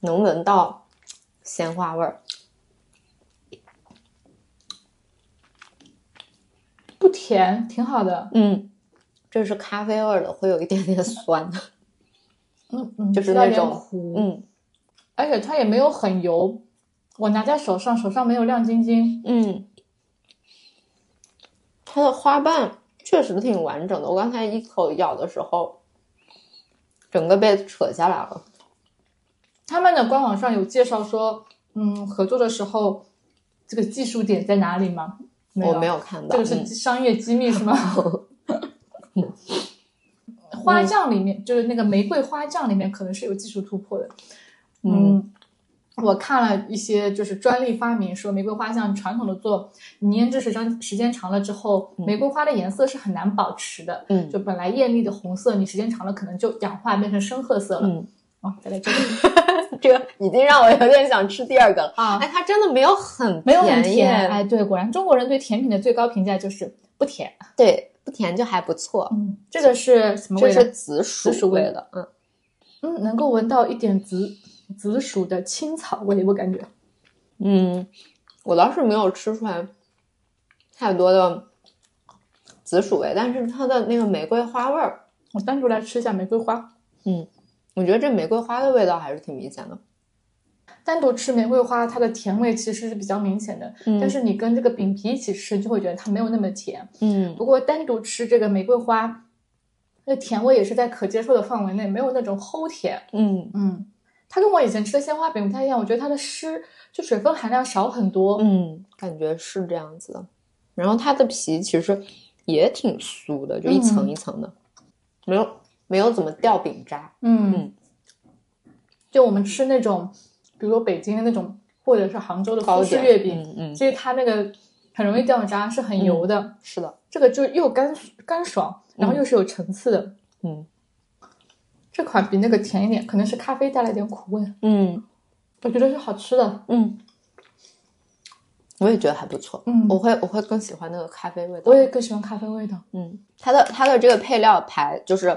能闻到鲜花味儿，不甜，挺好的。嗯，这是咖啡味的，会有一点点酸，嗯嗯，就是那种苦，嗯，而且它也没有很油，我拿在手上，手上没有亮晶晶，嗯。它的花瓣确实挺完整的，我刚才一口咬的时候，整个被扯下来了。他们的官网上有介绍说，嗯，合作的时候这个技术点在哪里吗？我没有看到，这个是商业机密是吗？花酱里面就是那个玫瑰花酱里面可能是有技术突破的，嗯。我看了一些就是专利发明，说玫瑰花像传统的做，你腌制时长时间长了之后，玫瑰花的颜色是很难保持的。嗯就本来艳丽的红色，你时间长了可能就氧化变成深褐色了。嗯，哦，再来这个 这个已经让我有点想吃第二个了。啊哎，，它真的没有很没有很甜哎，对，果然中国人对甜品的最高评价就是不甜。对，不甜就还不错。嗯，这个是什么味道？是紫薯紫薯味味的，嗯嗯，能够闻到一点紫紫薯的青草味，我感觉。嗯，我倒是没有吃出来太多的紫薯味，但是它的那个玫瑰花味儿，我单独来吃一下玫瑰花。嗯我觉得这玫瑰花的味道还是挺明显的。单独吃玫瑰花，它的甜味其实是比较明显的，嗯但是你跟这个饼皮一起吃，就会觉得它没有那么甜。嗯不过单独吃这个玫瑰花，那甜味也是在可接受的范围内，没有那种齁甜。嗯嗯，它跟我以前吃的鲜花饼不太一样，我觉得它的湿就水分含量少很多。嗯，感觉是这样子的。然后它的皮其实也挺酥的，就一层嗯一层的，没有没有怎么掉饼渣。嗯嗯就我们吃那种，比如说北京的那种，或者是杭州的富士糕点月饼，嗯嗯其实它那个很容易掉渣，是很油的。是的，这个就又干干爽，然后又是有层次的。嗯这款比那个甜一点，可能是咖啡带来点苦味，嗯我觉得是好吃的。嗯，我也觉得还不错。嗯我会我会更喜欢那个咖啡味道。我也更喜欢咖啡味的。嗯，它的它的这个配料排就是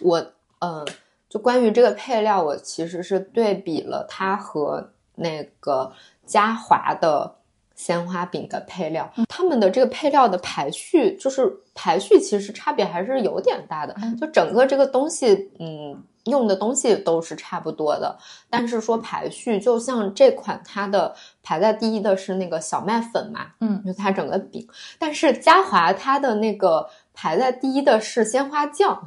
我呃，就关于这个配料，我其实是对比了它和那个嘉华的鲜花饼的配料，他们的这个配料的排序，就是排序其实差别还是有点大的。就整个这个东西，嗯，用的东西都是差不多的，但是说排序，就像这款它的排在第一的是那个小麦粉嘛，嗯就它整个饼，但是嘉华它的那个排在第一的是鲜花酱，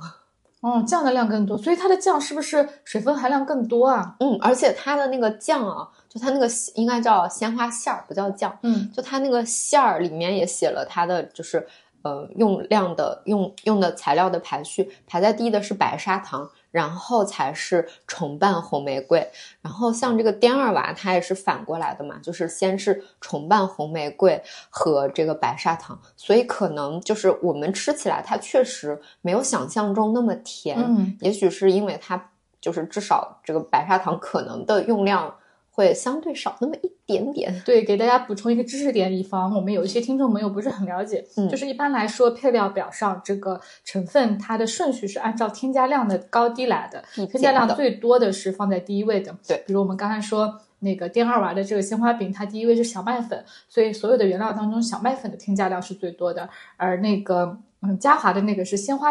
哦，酱的量更多，所以它的酱是不是水分含量更多啊？嗯，而且它的那个酱啊，就它那个应该叫鲜花馅儿，不叫酱，嗯。就它那个馅儿里面也写了它的就是呃用量的用用的材料的排序，排在第一的是白砂糖，然后才是重瓣红玫瑰，然后像这个滇二娃它也是反过来的嘛，就是先是重瓣红玫瑰和这个白砂糖，所以可能就是我们吃起来它确实没有想象中那么甜，嗯。也许是因为它就是至少这个白砂糖可能的用量会相对少那么一点点。对，给大家补充一个知识点，以防我们有一些听众朋友不是很了解。嗯就是一般来说，配料表上这个成分它的顺序是按照添加量的高低来的，递添加量最多的是放在第一位的。对比如我们刚才说那个颠二娃的这个鲜花饼，它第一位是小麦粉，所以所有的原料当中小麦粉的添加量是最多的，而那个嗯嘉华的那个是鲜花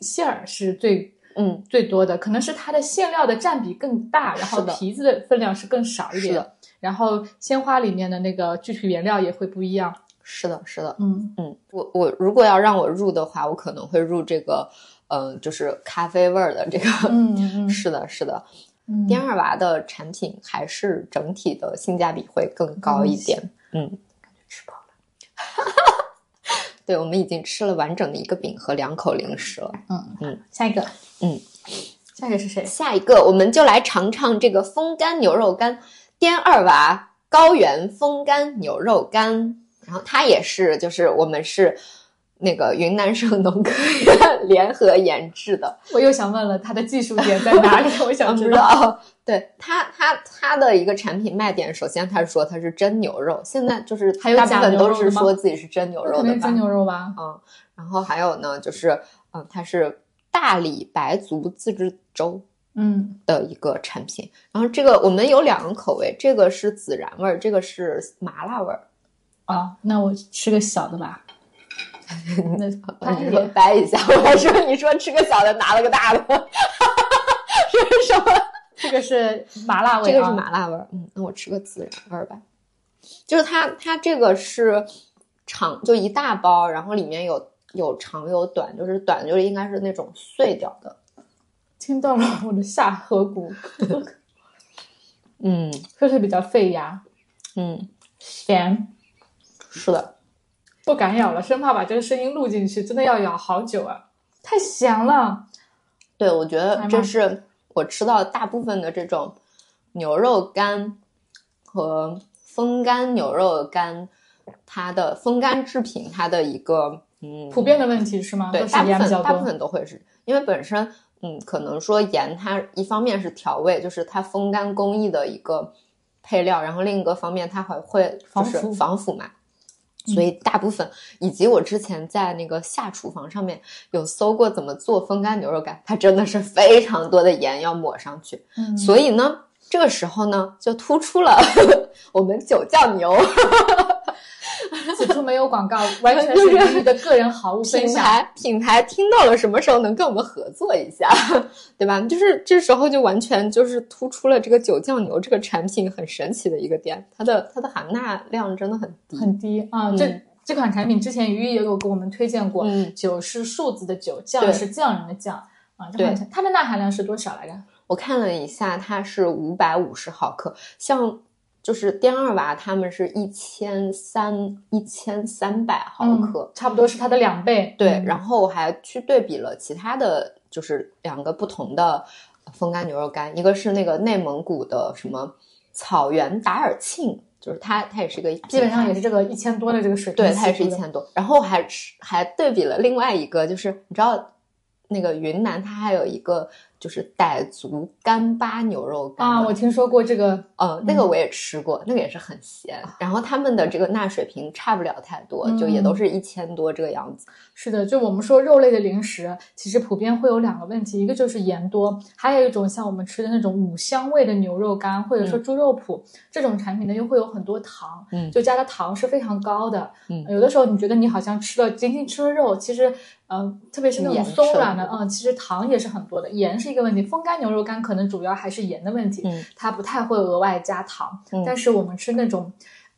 馅儿是最。嗯，最多的可能是它的馅料的占比更大，然后皮子的分量是更少一点。是的，然后鲜花里面的那个具体原料也会不一样。是的，是的。嗯嗯，我我如果要让我入的话，我可能会入这个，嗯、就是咖啡味儿的这个。嗯嗯 是的，是的。嗯颠二娃的产品还是整体的性价比会更高一点。嗯，感觉吃饱了。对，我们已经吃了完整的一个饼和两口零食了。嗯嗯，下一个，嗯，下一个是谁？下一个，我们就来尝尝这个风干牛肉干，滇二娃高原风干牛肉干。然后它也是，就是我们是那个云南省农科院联合研制的。我又想问了，它的技术点在哪里？我想知道。对它它它的一个产品卖点，首先它说它是真牛肉，现在就是还有假大部分都是说自己是真牛肉的吧真。牛肉吧？嗯，然后还有呢，就是嗯，它是大理白族自治州。嗯的一个产品，然后这个我们有两个口味，这个是孜然味儿，这个是麻辣味儿。啊，那我吃个小的吧。那掰你一点。说掰一下，我还说你说吃个小的，拿了个大的，是什么？这个是麻辣味、啊，这个是麻辣味儿，嗯，那我吃个孜然味儿吧。就是它，它这个是长，就一大包，然后里面有有长有短，就是短就是应该是那种碎掉的，听到了我的下颌骨，嗯确实比较费牙，嗯，咸，是的，不敢咬了，生怕把这个声音录进去，真的要咬好久啊！太咸了。对，我觉得这是我吃到大部分的这种牛肉干和风干牛肉干，它的风干制品它的一个嗯普遍的问题是吗？对，是大部。分大部分都会是因为本身嗯，可能说盐它一方面是调味，就是它风干工艺的一个配料，然后另一个方面它还会就是防腐嘛。所以大部分，以及我之前在那个下厨房上面有搜过怎么做风干牛肉干，它真的是非常多的盐要抹上去。嗯所以呢，这个时候呢，就突出了 我们酒窖牛 此处没有广告，完全是鱼鱼的个人好物分品享。牌品牌听到了什么时候能跟我们合作一下，对吧？就是这时候就完全就是突出了这个酒酱牛这个产品很神奇的一个点，它的它的含钠量真的很低。很低啊。嗯这这款产品之前鱼鱼也有给我们推荐过，嗯酒是数字的酒，酱是匠人的酱啊。这款它的钠含量是多少来着？我看了一下，它是五百五十毫克，像就是颠二娃他们是一千三一千三百毫克，差不多是它的两倍。对，嗯然后我还去对比了其他的就是两个不同的风干牛肉干，一个是那个内蒙古的什么草原达尔沁，就是它它也是一个基本上也是。这个一千多的这个水平，对，它也是一。千多，然后还还对比了另外一个，就是你知道，那个云南它还有一个就是傣族干巴牛肉干啊，我听说过这个，呃，那个我也吃过，那个也是很咸，然后他们的这个钠水平差不了太多，就也都嗯是一千多这个样子。是的，就我们说肉类的零食，其实普遍会有两个问题，一个就是盐多，还有一种像我们吃的那种五香味的牛肉干或者说猪肉脯、这种产品呢，又会有很多糖，嗯就加的糖是非常高的。嗯有的时候你觉得你好像吃了仅仅吃了肉，其实，嗯、特别是那种松软的，嗯，其实糖也是很多的，盐是一个问题。风干牛肉干可能主要还是盐的问题，嗯它不太会额外加糖，嗯但是我们吃那种。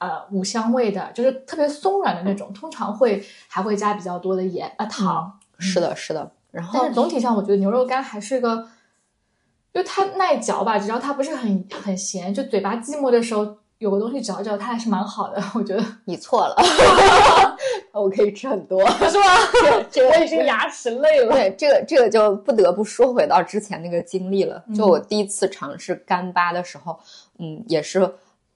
呃，五香味的，就是特别松软的那种，通常会还会加比较多的盐啊、糖。是的，是的。然后但是总体上，我觉得牛肉干还是个，就它耐嚼吧，只要它不是很很咸，就嘴巴寂寞的时候有个东西嚼一嚼，它还是蛮好的。我觉得 你错了，我可以吃很多，是吗？这个我已经牙齿累了。对这个这个就不得不说回到之前那个经历了。就我第一次尝试干巴的时候，嗯，也是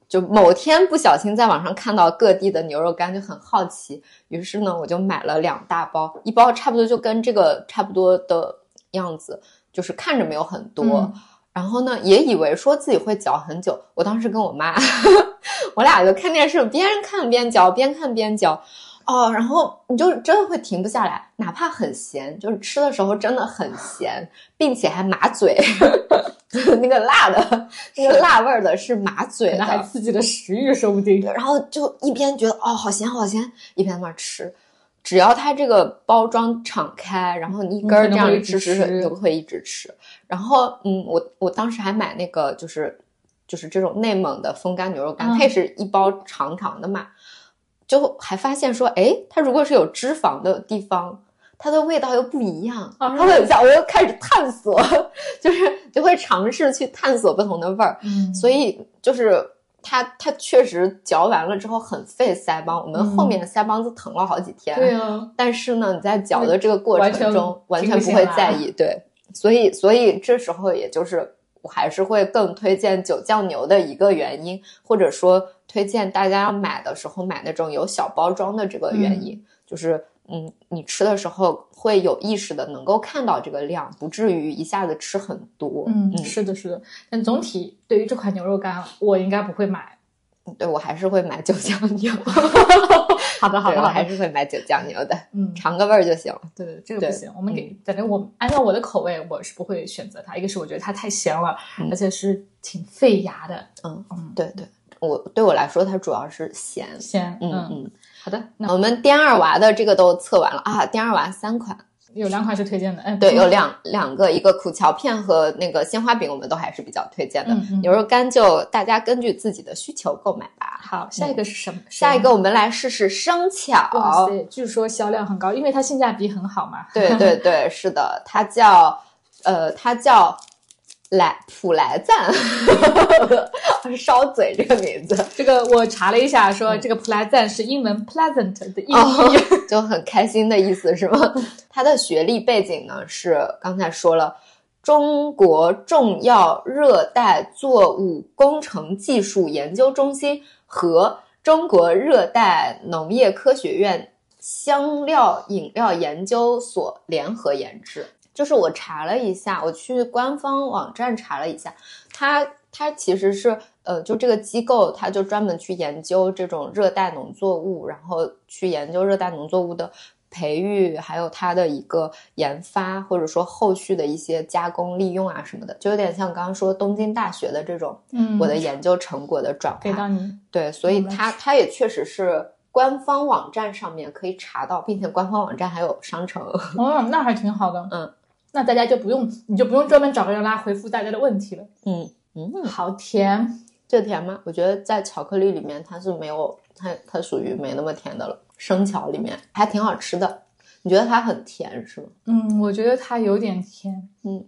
就某天不小心在网上看到各地的牛肉干，就很好奇，于是呢我就买了两大包，一包差不多就跟这个差不多的样子，就是看着没有很多。嗯然后呢，也以为说自己会嚼很久。我当时跟我妈，我俩就看电视，边看边嚼，边看边嚼。哦，然后你就真的会停不下来，哪怕很咸，就是吃的时候真的很咸，并且还麻嘴，那个辣的，那个辣味儿的是麻嘴的，还刺激了食欲，说不定。然后就一边觉得哦好咸好咸，一边在那儿吃。只要它这个包装敞开，然后你一根儿这样一直吃吃吃，吃就会一直吃。然后嗯，我我当时还买那个就是就是这种内蒙的风干牛肉干，嗯它也是一包长长的嘛，就还发现说，哎，它如果是有脂肪的地方。它的味道又不一样，啊它会有下我又开始探索，就是就会尝试去探索不同的味儿，嗯所以就是它它确实嚼完了之后很费腮帮，我们后面腮帮子疼了好几天。对啊，但是呢，你在嚼的这个过程中完停全不会在意，对，所以所以这时候也就是我还是会更推荐酒酱牛的一个原因，或者说推荐大家要买的时候买那种有小包装的这个原因，就是嗯，你吃的时候会有意识的能够看到这个量，不至于一下子吃很多。嗯，是的，是的。但总体对于这款牛肉干，我应该不会买。对我还是会买九江牛。好的，好的，我。还是会买九江牛的，嗯，尝个味儿就行了。对对，这个不行。我们给，反正我按照我的口味，我是不会选择它。一个是我觉得它太咸了，嗯而且是挺费牙的。嗯嗯，对对，我对我来说，它主要是咸。咸。嗯嗯，嗯，好的。那我们颠二娃的这个都测完了啊，颠二娃三款，有两款是推荐的。嗯，对，有两两个，一个苦荞片和那个鲜花饼，我们都还是比较推荐的。嗯嗯牛肉干就大家根据自己的需求购买吧。好，下一个是什么？下一个，我们来试试生哇巧。塞，据说销量很高，因为它性价比很好嘛。对对对，是的，它叫呃，它叫莱普莱赞，烧嘴这个名字。这个我查了一下，说这个 pleasant 是英文 pleasant 的音哦译。就很开心的意思是吗？他的学历背景呢是刚才说了，中国重要热带作物工程技术研究中心和中国热带农业科学院香料饮料研究所联合研制。就是我查了一下，我去官方网站查了一下，它它其实是呃，就这个机构，它就专门去研究这种热带农作物，然后去研究热带农作物的培育，还有它的一个研发，或者说后续的一些加工利用啊什么的，就有点像刚刚说东京大学的这种，嗯我的研究成果的转化。给到你。对，所以它它也确实是官方网站上面可以查到，并且官方网站还有商城。哦，那还挺好的。嗯，那大家就不用，你就不用专门找个人来回复大家的问题了。嗯嗯，好甜，这甜吗？我觉得在巧克力里面它是没有，它它属于没那么甜的了。生巧里面还挺好吃的，你觉得它很甜是吗？嗯，我觉得它有点甜。嗯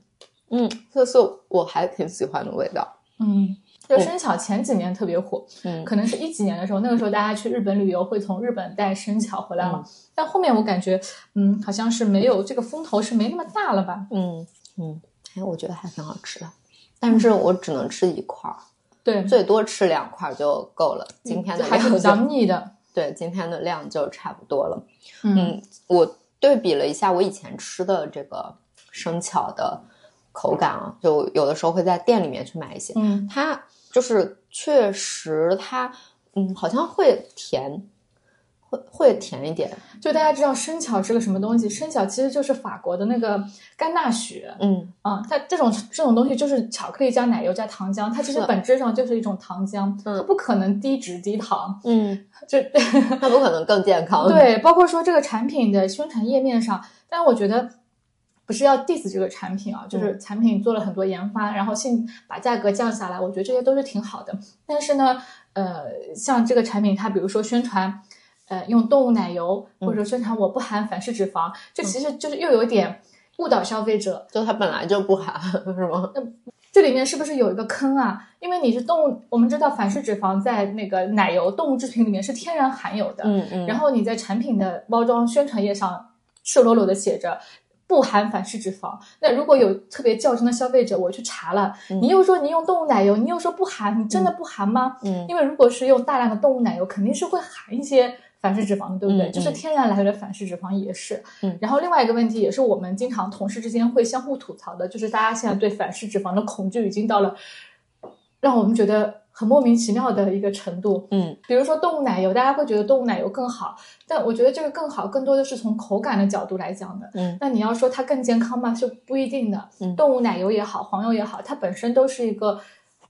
嗯，这是我还挺喜欢的味道。嗯，就生巧前几年特别火，嗯可能是一几年的时候，那个时候大家去日本旅游会从日本带生巧回来嘛。但后面我感觉，嗯，好像是没有这个风头是没那么大了吧？嗯嗯，哎，我觉得还挺好吃的，但是我只能吃一块儿，对，最多吃两块儿就够了。今天的还是比较腻的。对，今天的量就差不多了。嗯嗯，我对比了一下我以前吃的这个生巧的口感啊，就有的时候会在店里面去买一些，嗯它就是确实它嗯好像会甜，会会甜一点。就大家知道生巧是个什么东西？生巧其实就是法国的那个甘纳许。嗯啊，它这种这种东西就是巧克力加奶油加糖浆，它其实本质上就是一种糖浆，嗯它不可能低脂低糖。嗯，就它不可能更健康。，对，包括说这个产品的宣传页面上，但我觉得不是要 diss 这个产品啊，就是产品做了很多研发，然后性把价格降下来，我觉得这些都是挺好的。但是呢，呃，像这个产品，它比如说宣传。呃，用动物奶油，或者宣传我不含反式脂肪，这其实就是又有点误导消费者。就它本来就不含，是吗？这里面是不是有一个坑啊？因为你是动物，我们知道反式脂肪在那个奶油、动物制品里面是天然含有的，嗯嗯，然后你在产品的包装宣传页上赤裸裸的写着不含反式脂肪。那如果有特别较真的消费者，我去查了，嗯你又说你用动物奶油，你又说不含，你真的不含吗？嗯因为如果是用大量的动物奶油，肯定是会含一些反式脂肪的，对不对？嗯就是嗯天然来源的反式脂肪也是。嗯然后另外一个问题也是我们经常同事之间会相互吐槽的，就是大家现在对反式脂肪的恐惧已经到了让我们觉得很莫名其妙的一个程度。嗯比如说动物奶油，大家会觉得动物奶油更好，但我觉得这个更好更多的是从口感的角度来讲的。嗯那你要说它更健康吗？就不一定的。嗯动物奶油也好，黄油也好，它本身都是一个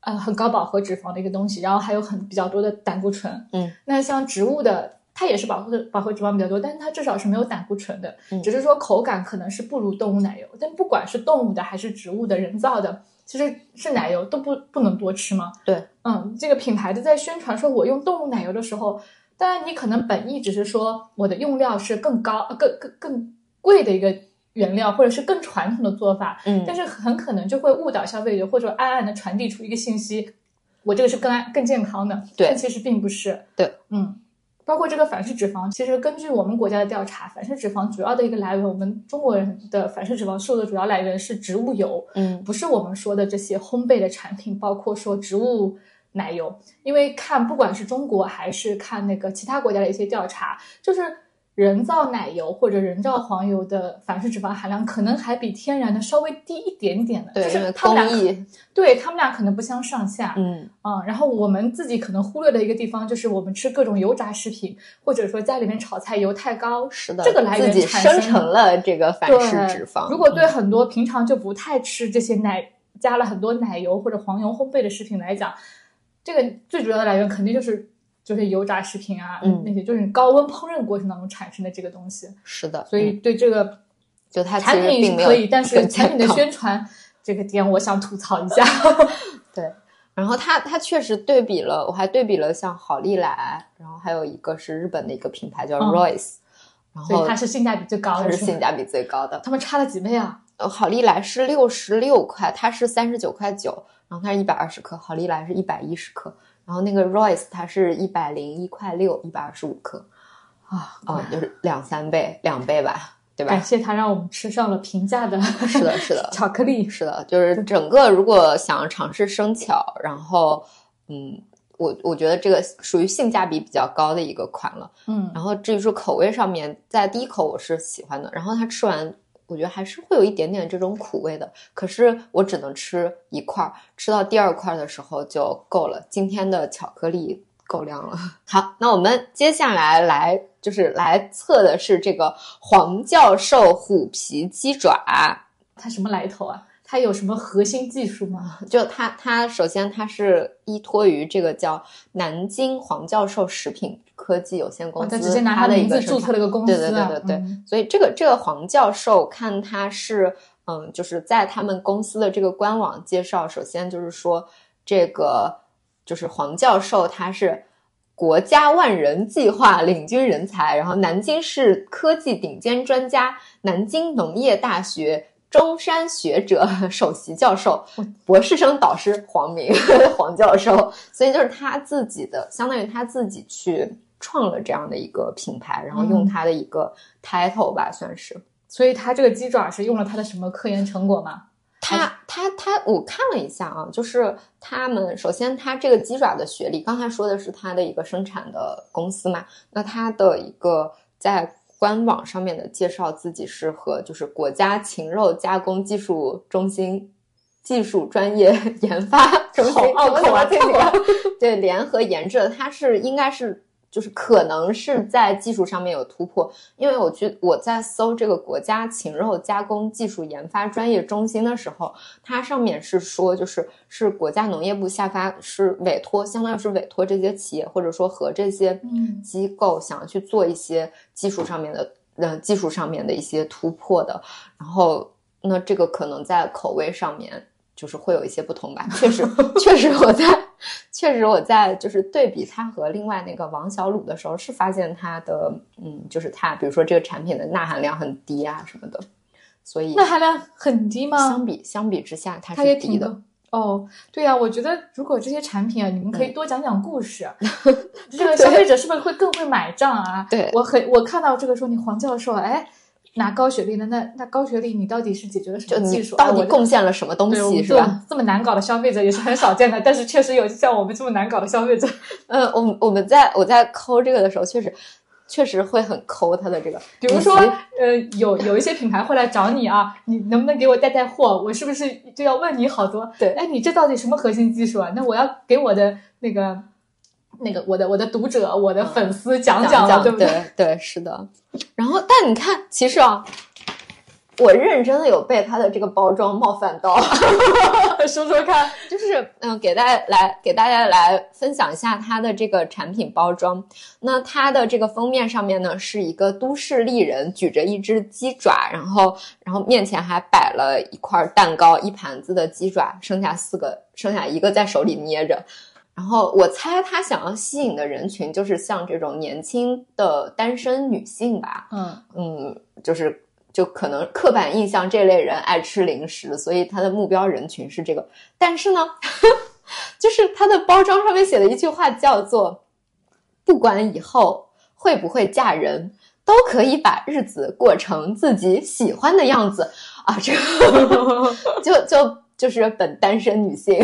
呃很高饱和脂肪的一个东西，然后还有很比较多的胆固醇。嗯，那像植物的。它也是饱和饱和脂肪比较多，但是它至少是没有胆固醇的，嗯只是说口感可能是不如动物奶油。但不管是动物的还是植物的、人造的，其实是奶油都不不能多吃吗？对，嗯，这个品牌的在宣传说我用动物奶油的时候，当然你可能本意只是说我的用料是更高、呃更更更贵的一个原料，或者是更传统的做法，嗯但是很可能就会误导消费者，或者暗暗的传递出一个信息，我这个是更安更健康的，对但其实并不是。对，嗯。包括这个反式脂肪，其实根据我们国家的调查，反式脂肪主要的一个来源，我们中国人的反式脂肪摄入的主要来源是植物油，嗯不是我们说的这些烘焙的产品，包括说植物奶油。因为看不管是中国还是看那个其他国家的一些调查，就是人造奶油或者人造黄油的反式脂肪含量可能还比天然的稍微低一点点的，对，就是他们俩，对他们俩可能不相上下。嗯嗯，然后我们自己可能忽略的一个地方就是我们吃各种油炸食品，或者说家里面炒菜油太高，是的，这个来源自己产生生成了这个反式脂肪。如果对嗯很多平常就不太吃这些奶加了很多奶油或者黄油烘焙的食品来讲，这个最主要的来源肯定就是就是油炸食品啊，嗯那些就是你高温烹饪过程当中产生的这个东西。是的，所以嗯对这个就它其产品是可以，但是产品的宣传这个点，我想吐槽一下。对，然后它它确实对比了，我还对比了像好利来，然后还有一个是日本的一个品牌叫嗯 Royce，、然后它是性价比最高的，吧是性价比最高的。他们差了几倍啊？呃好利来是六十六块，它是三十九块九，然后它是一百二十克，好利来是一百一十克，然后那个 Royce 它是一百零一块六，一百二十五克啊啊、就是两三倍，两倍吧。对吧？感谢他让我们吃上了平价的，是的，是的，巧克力。是的，就是整个如果想尝试生巧，然后嗯，我我觉得这个属于性价比比较高的一个款了。嗯，然后至于说口味上面，在第一口我是喜欢的，然后它吃完，我觉得还是会有一点点这种苦味的。可是我只能吃一块儿，吃到第二块的时候就够了。今天的巧克力够量了。好，那我们接下来来就是来测的是这个黄教授虎皮鸡爪。它什么来头啊？它有什么核心技术吗？就它，它首先它是依托于这个叫南京黄教授食品科技有限公司，哦他直接拿它的一名字注个生产册了个公司、对啊，对对对对，嗯所以这个这个黄教授看他是嗯，就是在他们公司的这个官网介绍，首先就是说这个就是黄教授他是。国家万人计划领军人才，然后南京市科技顶尖专家，南京农业大学中山学者 首席教授，博士生导师黄明 黄教授，所以就是他自己的，相当于他自己去创了这样的一个品牌，然后用嗯他的一个 title 吧，算是。所以他这个鸡爪是用了他的什么科研成果吗？他他他，我看了一下啊，就是他们首先他这个鸡爪的学历，刚才说的是他的一个生产的公司嘛，那他的一个在官网上面的介绍，自己是和就是国家禽肉加工技术中心技术专业 研发中心好拗口啊这个 对联合研制的，它是应该是。就是可能是在技术上面有突破，因为我去我在搜这个国家禽肉加工技术研发专业中心的时候，它上面是说，就是是国家农业部下发是委托，相当于是委托这些企业或者说和这些嗯机构想要去做一些技术上面的，呃，技术上面的一些突破的。然后，那这个可能在口味上面就是会有一些不同吧。确实，确实我在，确实我在就是对比它和另外那个王小鲁的时候，是发现它的，嗯，就是它，比如说这个产品的钠含量很低啊什么的。所以钠含量很低吗？相比相比之下，它是低的。哦，对呀、我觉得如果这些产品啊，你们可以多讲讲故事，这个消费者是不是会更会买账啊？对我很我看到这个说你黄教授，哎，拿高学历的，那那高学历你到底是解决了什么技术？到底贡献了什么东西是吧？这么难搞的消费者也是很少见的，但是确实有像我们这么难搞的消费者。呃，我我们在我在抠这个的时候，确实确实会很抠他的这个，比如说，呃，有有一些品牌会来找你啊，你能不能给我带带货？我是不是就要问你好多？对哎，你这到底什么核心技术啊？那我要给我的那个那个我的我的读者、我的粉丝讲讲了，对不对？对对，是的。然后，但你看，其实啊，我认真的有被它的这个包装冒犯到 说说看，就是嗯、给大家来给大家来分享一下它的这个产品包装。那它的这个封面上面呢，是一个都市丽人举着一只鸡爪，然后然后面前还摆了一块蛋糕，一盘子的鸡爪，剩下四个，剩下一个在手里捏着。然后我猜他想要吸引的人群就是像这种年轻的单身女性吧，嗯，嗯，就是就可能刻板印象这类人爱吃零食，所以他的目标人群是这个。但是呢，就是它的包装上面写的一句话叫做“不管以后会不会嫁人，都可以把日子过成自己喜欢的样子”啊，这个 就就就是本单身女性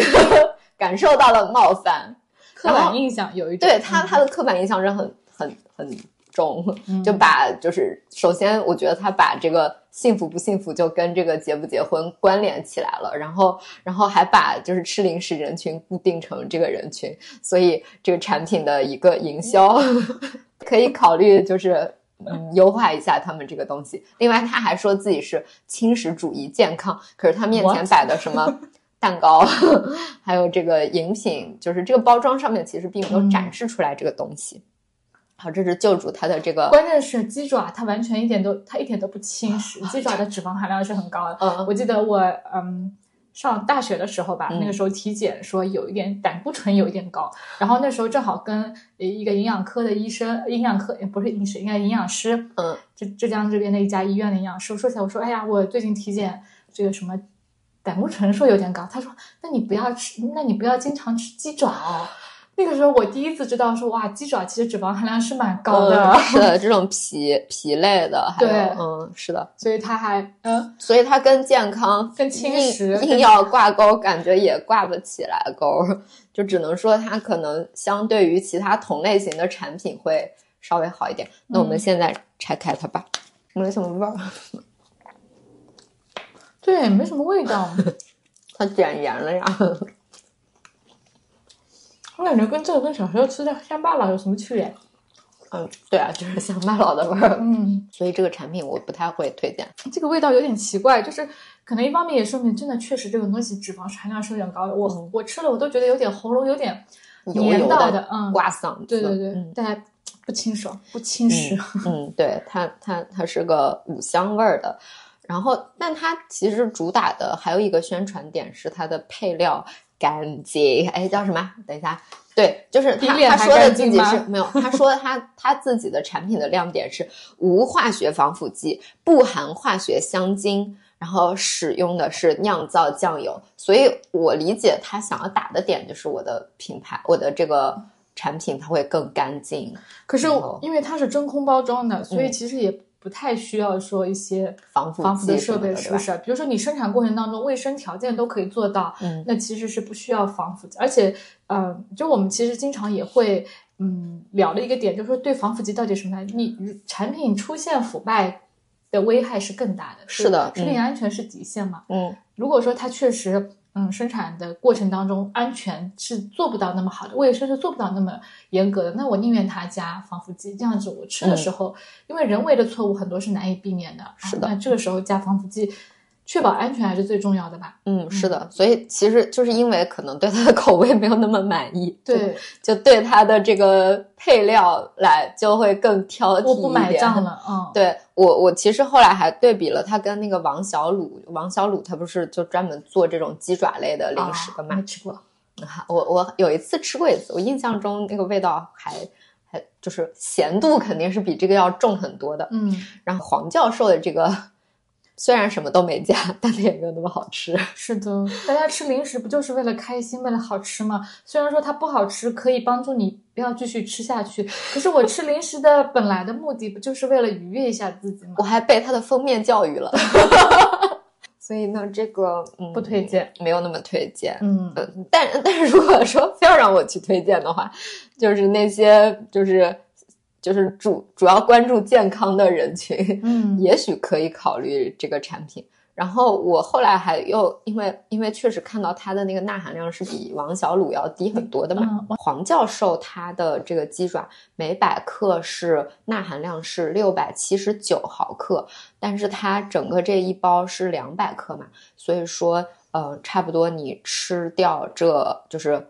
感受到了冒犯。刻板印象有一种，对他，嗯他的刻板印象是很很很重，嗯就把就是首先，我觉得他把这个幸福不幸福就跟这个结不结婚关联起来了，然后然后还把就是吃零食人群固定成这个人群，所以这个产品的一个营销 可以考虑就是。嗯，优化一下他们这个东西。另外，他还说自己是轻食主义健康，可是他面前摆的什么蛋糕，还有这个饮品，就是这个包装上面其实并没有嗯展示出来这个东西。好，这是救主他的这个，关键是鸡爪，它完全一点都，它一点都不轻食。鸡爪的脂肪含量是很高的。嗯我记得我嗯上大学的时候吧，嗯那个时候体检说有一点胆固醇有一点高，然后那时候正好跟一个营养科的医生，营养科不是医师，应该营养师，嗯，浙浙江这边的一家医院的营养师我说起来，我说哎呀，我最近体检这个什么。胆固醇说有点高，他说：“那你不要吃，那你不要经常吃鸡爪哦。”那个时候我第一次知道说，哇，鸡爪其实脂肪含量是蛮高的，嗯 是的，这种皮皮类的，还有对嗯，是的，所以它还嗯所以它跟健康跟轻硬食硬要挂钩，感觉也挂不起来钩，就只能说它可能相对于其他同类型的产品会稍微好一点。那我们嗯现在拆开它吧，没什么味儿，对，没什么味道。它减盐了呀。我感觉跟这个跟小时候吃的乡巴佬有什么区别？嗯，对啊，就是乡巴佬的味儿。嗯，所以这个产品我不太会推荐。这个味道有点奇怪，就是可能一方面也说明真的确实这个东西脂肪含量是有点高的。我、嗯我吃了我都觉得有点喉咙有点黏到的嗯，刮嗓子。对对对，嗯大家不清爽不清实。嗯，对，它它它是个五香味儿的，然后但它其实主打的还有一个宣传点是它的配料干净，哎，叫什么？等一下，对，就是比他他说的自己是没有，他说他他自己的产品的亮点是无化学防腐剂，不含化学香精。然后使用的是酿造酱油，所以我理解他想要打的点就是我的品牌，我的这个产品它会更干净。可是因为它是真空包装的，所以嗯其实也不太需要说一些防腐防腐的设备，是不是？比如说你生产过程当中卫生条件都可以做到，嗯那其实是不需要防腐剂。而且，嗯、就我们其实经常也会嗯聊的一个点，就是说对防腐剂到底什么呢？你产品出现腐败的危害是更大的，是的食品嗯安全是底线嘛。嗯如果说它确实，嗯，生产的过程当中安全是做不到那么好的，卫生是做不到那么严格的，那我宁愿他加防腐剂，这样子我吃的时候，因为人为的错误很多是难以避免的，嗯是的。啊那这个时候加防腐剂，确保安全还是最重要的吧？嗯，是的，所以其实就是因为可能对它的口味没有那么满意，对，就，就对它的这个配料来就会更挑剔一点。我不买账了，嗯，对我，我其实后来还对比了它跟那个王小卤，王小卤它不是就专门做这种鸡爪类的零食的嘛？啊没吃过，我我有一次吃过一次，我印象中那个味道还还就是咸度肯定是比这个要重很多的。嗯，然后黄教授的这个虽然什么都没加，但它也没有那么好吃。是的，大家吃零食不就是为了开心，为了好吃吗？虽然说它不好吃，可以帮助你不要继续吃下去，可是我吃零食的 本来的目的不就是为了愉悦一下自己吗我？还被它的封面教育了，所以呢，这个嗯不推荐，没有那么推荐。嗯，呃，但但是如果说非要让我去推荐的话，就是那些就是就是主主要关注健康的人群，嗯 也许可以考虑这个产品。然后我后来还又因为因为确实看到它的那个钠含量是比王小卤要低很多的嘛，嗯黄教授他的这个鸡爪每百克是钠含量是六百七十九毫克，但是它整个这一包是两百克嘛，所以说呃差不多你吃掉这就是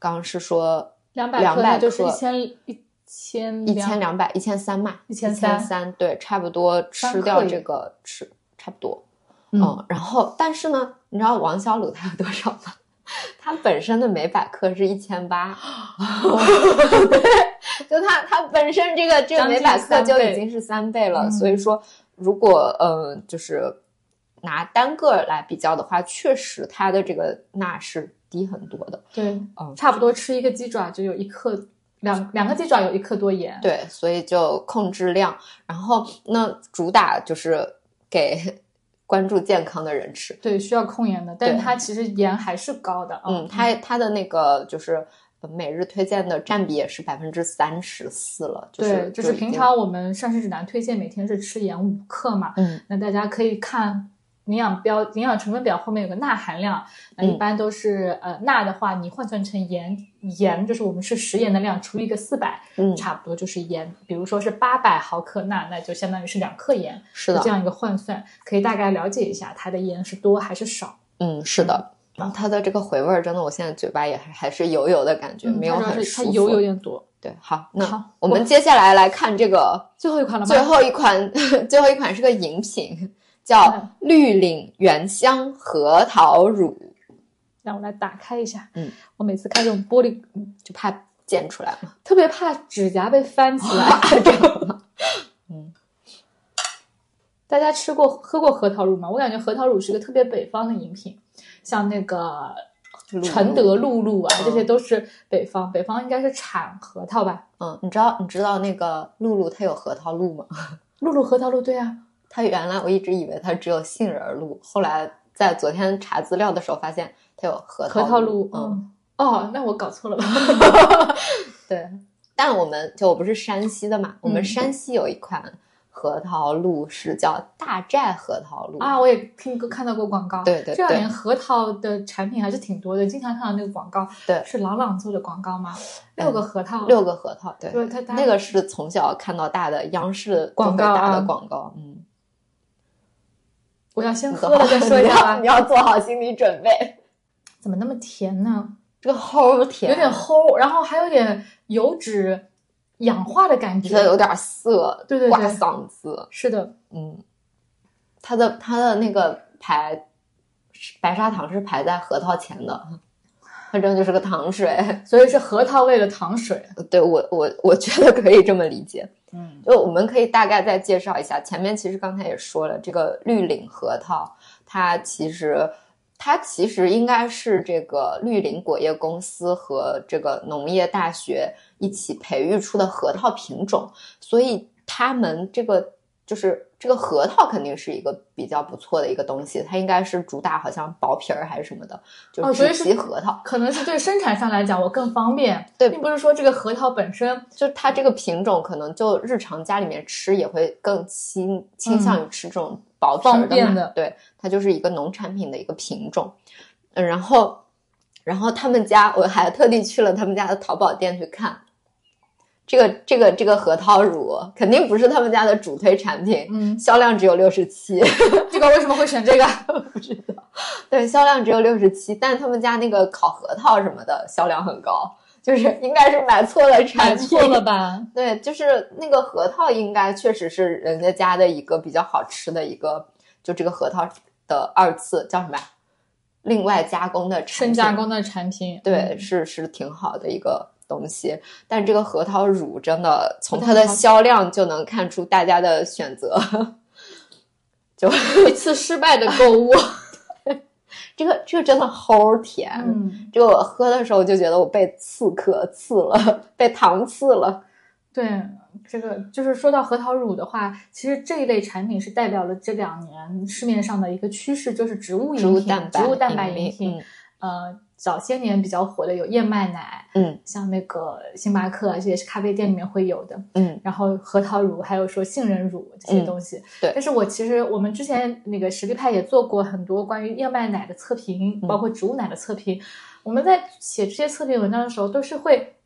刚刚是说两百200克就是一千一千一千两百一千三嘛，一1300三对，差不多吃掉这个吃差不多。嗯嗯，然后但是呢，你知道王小卤他有多少吗？他本身的每百克是一千八，对，就他他本身这个这个每百克就已经是三倍了，嗯所以说如果呃就是拿单个来比较的话，确实它的这个钠是低很多的，对，嗯差不多吃一个鸡爪就有一克，两两个鸡爪有一克多盐。对，所以就控制量，然后那主打就是给 关注健康的人吃，对，需要控盐的，但是它其实盐还是高的。嗯，它它的那个就是呃每日推荐的占比也是百分之三十四了，就是对，就是平常我们膳食指南推荐每天是吃盐五克嘛，嗯那大家可以看营养标、营养成分表后面有个钠含量，那一嗯般都是、呃钠的话，你换算成盐，盐就是我们是食盐的量除以一个四百、嗯差不多就是盐。比如说是八百毫克钠，那就相当于是两克盐，是的这，样一个换算，可以大概了解一下它的盐是多还是少。嗯是的。然后它的这个回味儿，真的，我现在嘴巴也还还是油油的感觉，嗯没有很舒服。它油有点多。对，好，那好我们接下来来看这个最后一款了吗？最后一款，最后一款是个饮品，叫嗯绿岭原香核桃乳，让我来打开一下。嗯，我每次开这种玻璃，嗯就怕溅出来嘛。特别怕指甲被翻起来。嗯，大家吃过喝过核桃乳吗？我感觉核桃乳是个特别北方的饮品，像那个承德、露露啊，这些都是北方。北方应该是产核桃吧？嗯，你知道你知道那个露露它有核桃露吗？露露核桃露，对啊。它原来我一直以为它只有杏仁露，后来在昨天查资料的时候发现它有核核桃露。嗯，哦，那我搞错了吧？对，但我们就我不是山西的嘛，我们山西有一款。核桃露是叫大寨核桃露啊，我也听过看到过广告。对对，这两年核桃的产品还是挺多的，经常看到那个广告。对，是朗朗做的广告吗？六个核桃，六个核桃，对，它那个是从小看到大的央视广告打的广告。嗯，我要先喝了再说一下，你要做好心理准备。怎么那么甜呢？这个齁甜，有点齁，然后还有点油脂。氧化的感觉，有点涩，对对对，刮嗓子。是的，嗯，它的它的那个排白砂糖是排在核桃前的，反正就是个糖水，所以是核桃味的糖水。对我我我觉得可以这么理解。嗯，就我们可以大概再介绍一下，前面其实刚才也说了，这个绿岭核桃，它其实。它其实应该是这个绿岭果业公司和这个农业大学一起培育出的核桃品种，所以他们这个就是这个核桃肯定是一个比较不错的一个东西。它应该是主打好像薄皮儿还是什么的，就只皮核桃，可能是对生产上来讲我更方便。对，并不是说这个核桃本身就它这个品种可能就日常家里面吃也会更倾倾向于吃这种。薄皮儿的，对，它就是一个农产品的一个品种，嗯，然后，然后他们家我还特地去了他们家的淘宝店去看，这个这个这个核桃乳肯定不是他们家的主推产品，嗯，销量只有六十七，这个为什么会选 这个？不知道，对，销量只有六十七，但他们家那个烤核桃什么的销量很高。就是应该是买错了产品，错了吧？对，就是那个核桃，应该确实是人家家的一个比较好吃的一个，就这个核桃的二次叫什么呀？另外加工的深加工的产品，对，是是挺好的一个东西。但这个核桃乳真的从它的销量就能看出大家的选择，就一次失败的购物。这个这个真的齁甜，嗯，这个我喝的时候就觉得我被刺客刺了，被糖刺了。对，这个就是说到核桃乳的话，其实这一类产品是代表了这两年市面上的一个趋势，就是植物饮品、植物蛋白饮品，呃。早些年比较火的有燕麦奶，嗯，像那个星巴克啊，这些是咖啡店里面会有的，嗯，然后核桃乳，还有说杏仁乳这些东西，对。但是我其实我们之前那个实力派也做过很多关于燕麦奶的测评，包括植物奶的测评。我们在写这些测评文章的时候，都是会，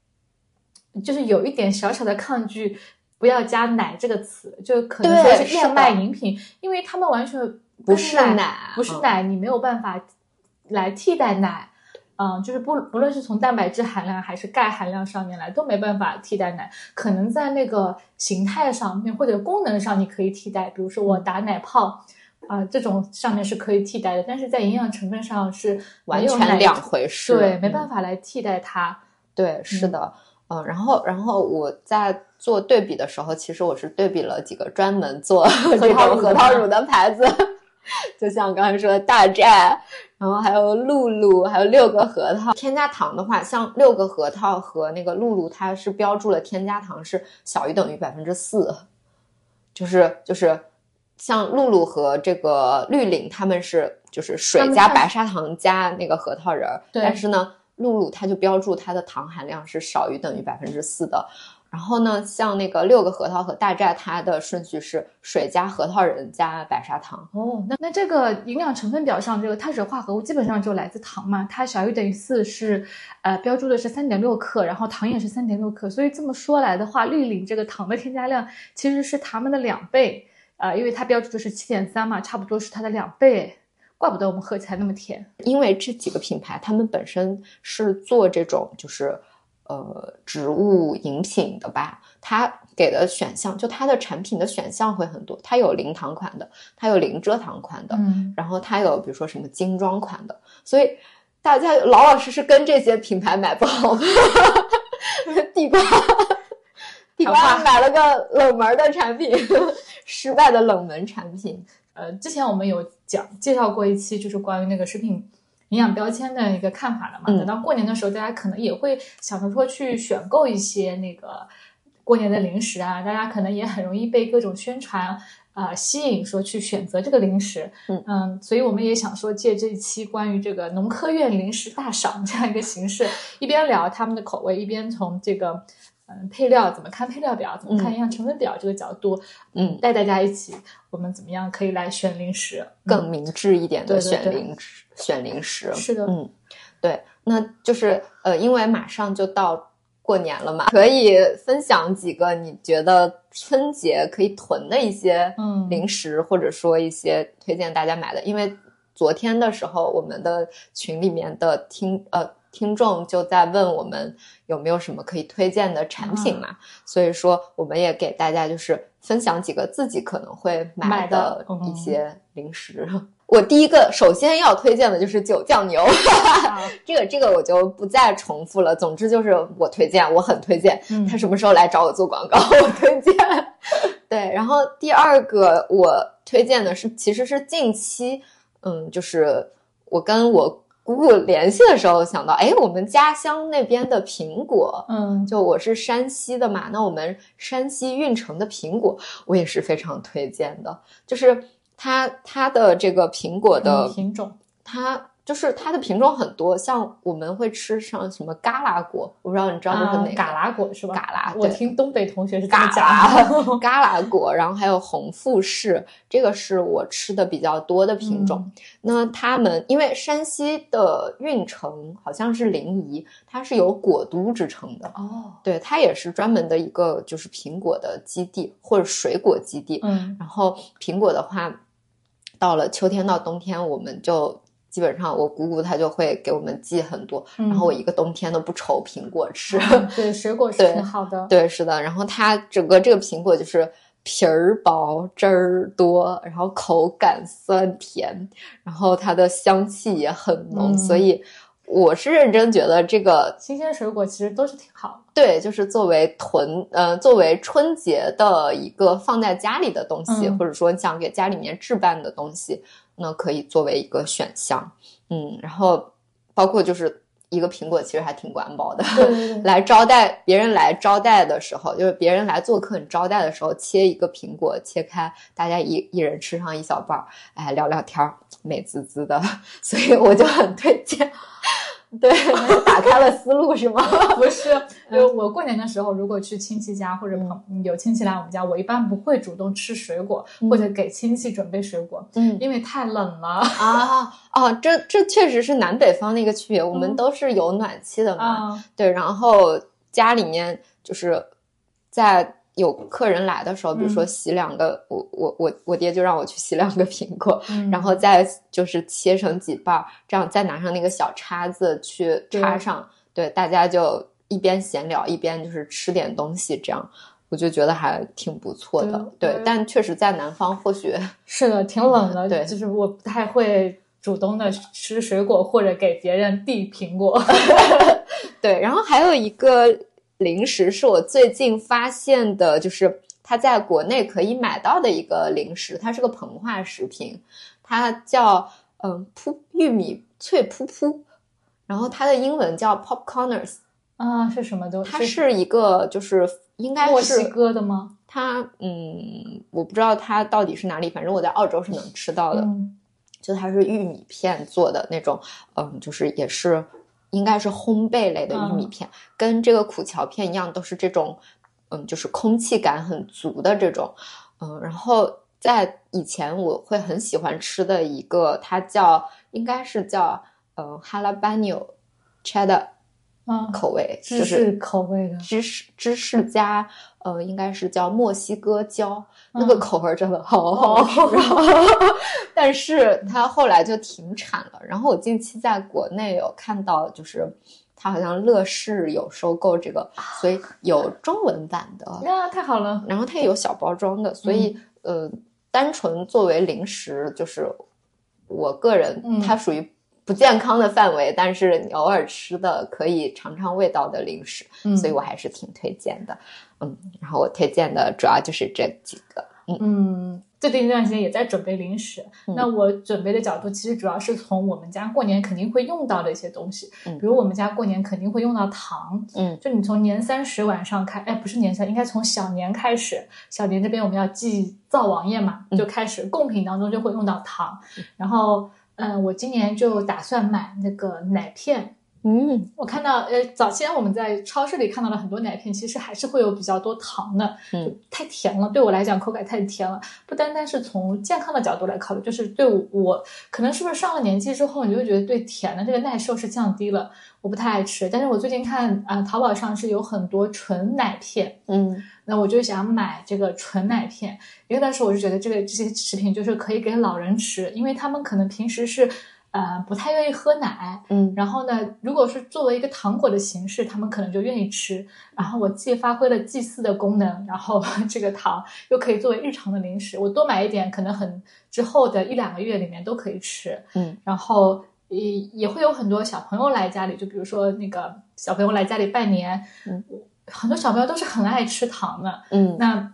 就是有一点小小的抗拒，不要加奶这个词，就可能说是燕麦饮品，因为他们完全不是奶，不是奶，你没有办法来替代奶。嗯，就是不不论是从蛋白质含量还是钙含量上面来，都没办法替代奶。可能在那个形态上面或者功能上你可以替代，比如说我打奶泡，啊，这种上面是可以替代的。但是在营养成分上是完全两回事，对，没办法来替代它。对，是的，嗯，然后然后我在做对比的时候，其实我是对比了几个专门做 这种核桃乳的牌子。就像刚才说的大寨，然后还有露露，还有六个核桃。添加糖的话，像六个核桃和那个露露，它是标注了添加糖是小于等于百分之四，就是就是像露露和这个绿岭，他们是就是水加白砂糖加那个核桃仁儿，但是呢，露露它就标注它的糖含量是少于等于百分之四的。然后呢，像那个六个核桃和大寨，它的顺序是水加核桃仁加白砂糖。哦，那那这个营养成分表上这个碳水化合物基本上就来自糖嘛？它小于等于四是，呃，标注的是三点六克，然后糖也是三点六克。所以这么说来的话，绿岭这个糖的添加量其实是它们的两倍，啊，因为它标注的是七点三嘛，差不多是它的两倍。怪不得我们喝起来那么甜，因为这几个品牌它们本身是做这种就是。呃，植物饮品的吧，它给的选项就它的产品的选项会很多，它有零糖款的，它有零蔗糖款的，嗯，然后它有比如说什么精装款的，所以大家老老实实跟这些品牌买不好，地瓜，地瓜买了个冷门的产品，失败的冷门产品。呃，之前我们有讲介绍过一期，就是关于那个食品。营养标签的一个看法了嘛。嗯等到过年的时候，大家可能也会想着说去选购一些那个过年的零食啊，大家可能也很容易被各种宣传。啊、吸引说去选择这个零食，嗯所以我们也想说借这一期关于这个农科院零食大赏这样一个形式，一边聊他们的口味，一边从这个嗯配料怎么看配料表，怎么看营养成分表这个角度，嗯，带大家一起，我们怎么样可以来选零食，更明智一点的选零食，选零食。是的，嗯，对，那就是呃，因为马上就到过年了嘛，可以分享几个你觉得春节可以囤的一些嗯。零食，或者说一些推荐大家买的。因为昨天的时候，我们的群里面的听呃听众就在问我们有没有什么可以推荐的产品嘛，所以说我们也给大家就是分享几个自己可能会买买的嗯一些零食。我第一个首先要推荐的就是九酱牛，这个这个我就不再重复了。总之就是我推荐，我很推荐。嗯他什么时候来找我做广告，我推荐。对，然后第二个我推荐的是，其实是近期，嗯，就是我跟我姑姑联系的时候想到，哎，我们家乡那边的苹果，嗯就我是山西的嘛，那我们山西运城的苹果，我也是非常推荐的。就是它它的这个苹果的品种，它就是它的品种很多，像我们会吃上什么嘎啦果，我不知道你知道这是哪个？啊嘎啦果是吧？嘎啦我听东北同学是嘎。啦嘎啦果，然后还有红富士，这个是我吃的比较多的品种。那他们因为山西的运城好像是临沂，它是有果都之称的。哦，对，它也是专门的一个就是苹果的基地或者水果基地。嗯然后苹果的话，到了秋天到冬天，我们就基本上我姑姑她就会给我们寄很多，嗯然后我一个冬天都不愁苹果吃。嗯对，水果是挺好的。对，是的。然后它整个这个苹果就是皮儿薄、汁儿多，然后口感酸甜，然后它的香气也很浓，嗯所以我是认真觉得这个新鲜水果其实都是挺好的。对，就是作为囤呃作为春节的一个放在家里的东西，嗯或者说你想给家里面置办的东西，那可以作为一个选项。嗯，然后包括就是一个苹果，其实还挺管饱的。对对对，来招待别人来招待的时候，就是别人来做客你招待的时候，切一个苹果，切开，大家一一人吃上一小半儿，哎，聊聊天儿，美滋滋的，所以我就很推荐。对，打开了思路是吗？不是，就我过年的时候，如果去亲戚家或者朋有亲戚来我们家，我一般不会主动吃水果，或者给亲戚准备水果，嗯。因为太冷了。啊哦，这这确实是南北方的一个区别，我们嗯。都是有暖气的嘛，啊。对，然后家里面就是在有客人来的时候，比如说嗯洗两个，我我我我爹就让我去洗两个苹果，嗯 然后再就是切成几瓣儿，这样再拿上那个小叉子去插上，对，大家就一边闲聊一边就是吃点东西，这样我就觉得还挺不错的。对对，对但确实在南方或许 是的，挺冷的，对就是我不太会主动的吃水果或者给别人递苹果。对，然后还有一个零食是我最近发现的，就是它在国内可以买到的一个零食，它是个膨化食品，它叫嗯噗玉米脆噗噗，然后它的英文叫 popcorners，啊，是什么东西？它是一个就是应该墨西是哥的吗？它嗯我不知道它到底是哪里，反正我在澳洲是能吃到的，嗯就它是玉米片做的那种，嗯，就是也是应该是烘焙类的玉米片，跟这个苦荞片一样，都是这种，嗯，就是空气感很足的这种，嗯，然后在以前我会很喜欢吃的一个，它叫应该是叫呃 jalapeno cheddar 啊，口味，芝就是士口味的。芝士芝士加呃，应该是叫墨西哥椒，那个嗯口味真的好好吃。然 后，但是它后来就停产了。然后我近期在国内有看到，就是它好像乐事有收购这个，所以有中文版的，呀，太好了！然后它也有小包装的，所以、呃，单纯作为零食，就是我个人、嗯它属于。不健康的范围，但是你偶尔吃的可以尝尝味道的零食，嗯所以我还是挺推荐的。嗯，然后我推荐的主要就是这几个。嗯，最近一段时间也在准备零食。嗯那我准备的角度其实主要是从我们家过年肯定会用到的一些东西，嗯比如我们家过年肯定会用到糖，嗯就你从年三十晚上开，哎，不是年三，应该从小年开始。小年这边我们要祭灶王爷嘛，嗯就开始贡品当中就会用到糖。然后，嗯、我今年就打算买那个奶片。嗯我看到，呃，早先我们在超市里看到了很多奶片，其实还是会有比较多糖的，嗯太甜了，对我来讲口感太甜了。不单单是从健康的角度来考虑，就是对我可能是不是上了年纪之后，你就会觉得对甜的这个耐受是降低了，我不太爱吃。但是我最近看啊、呃淘宝上是有很多纯奶片，嗯那我就想买这个纯奶片。因为当时我就觉得这个这些食品就是可以给老人吃，因为他们可能平时是呃不太愿意喝奶，嗯然后呢，如果是作为一个糖果的形式，他们可能就愿意吃。然后我既发挥了祭祀的功能，然后 这个糖又可以作为日常的零食，我多买一点，可能很之后的一两个月里面都可以吃。嗯然后也也会有很多小朋友来家里，就比如说那个小朋友来家里拜年，嗯，很多小朋友都是很爱吃糖的。嗯那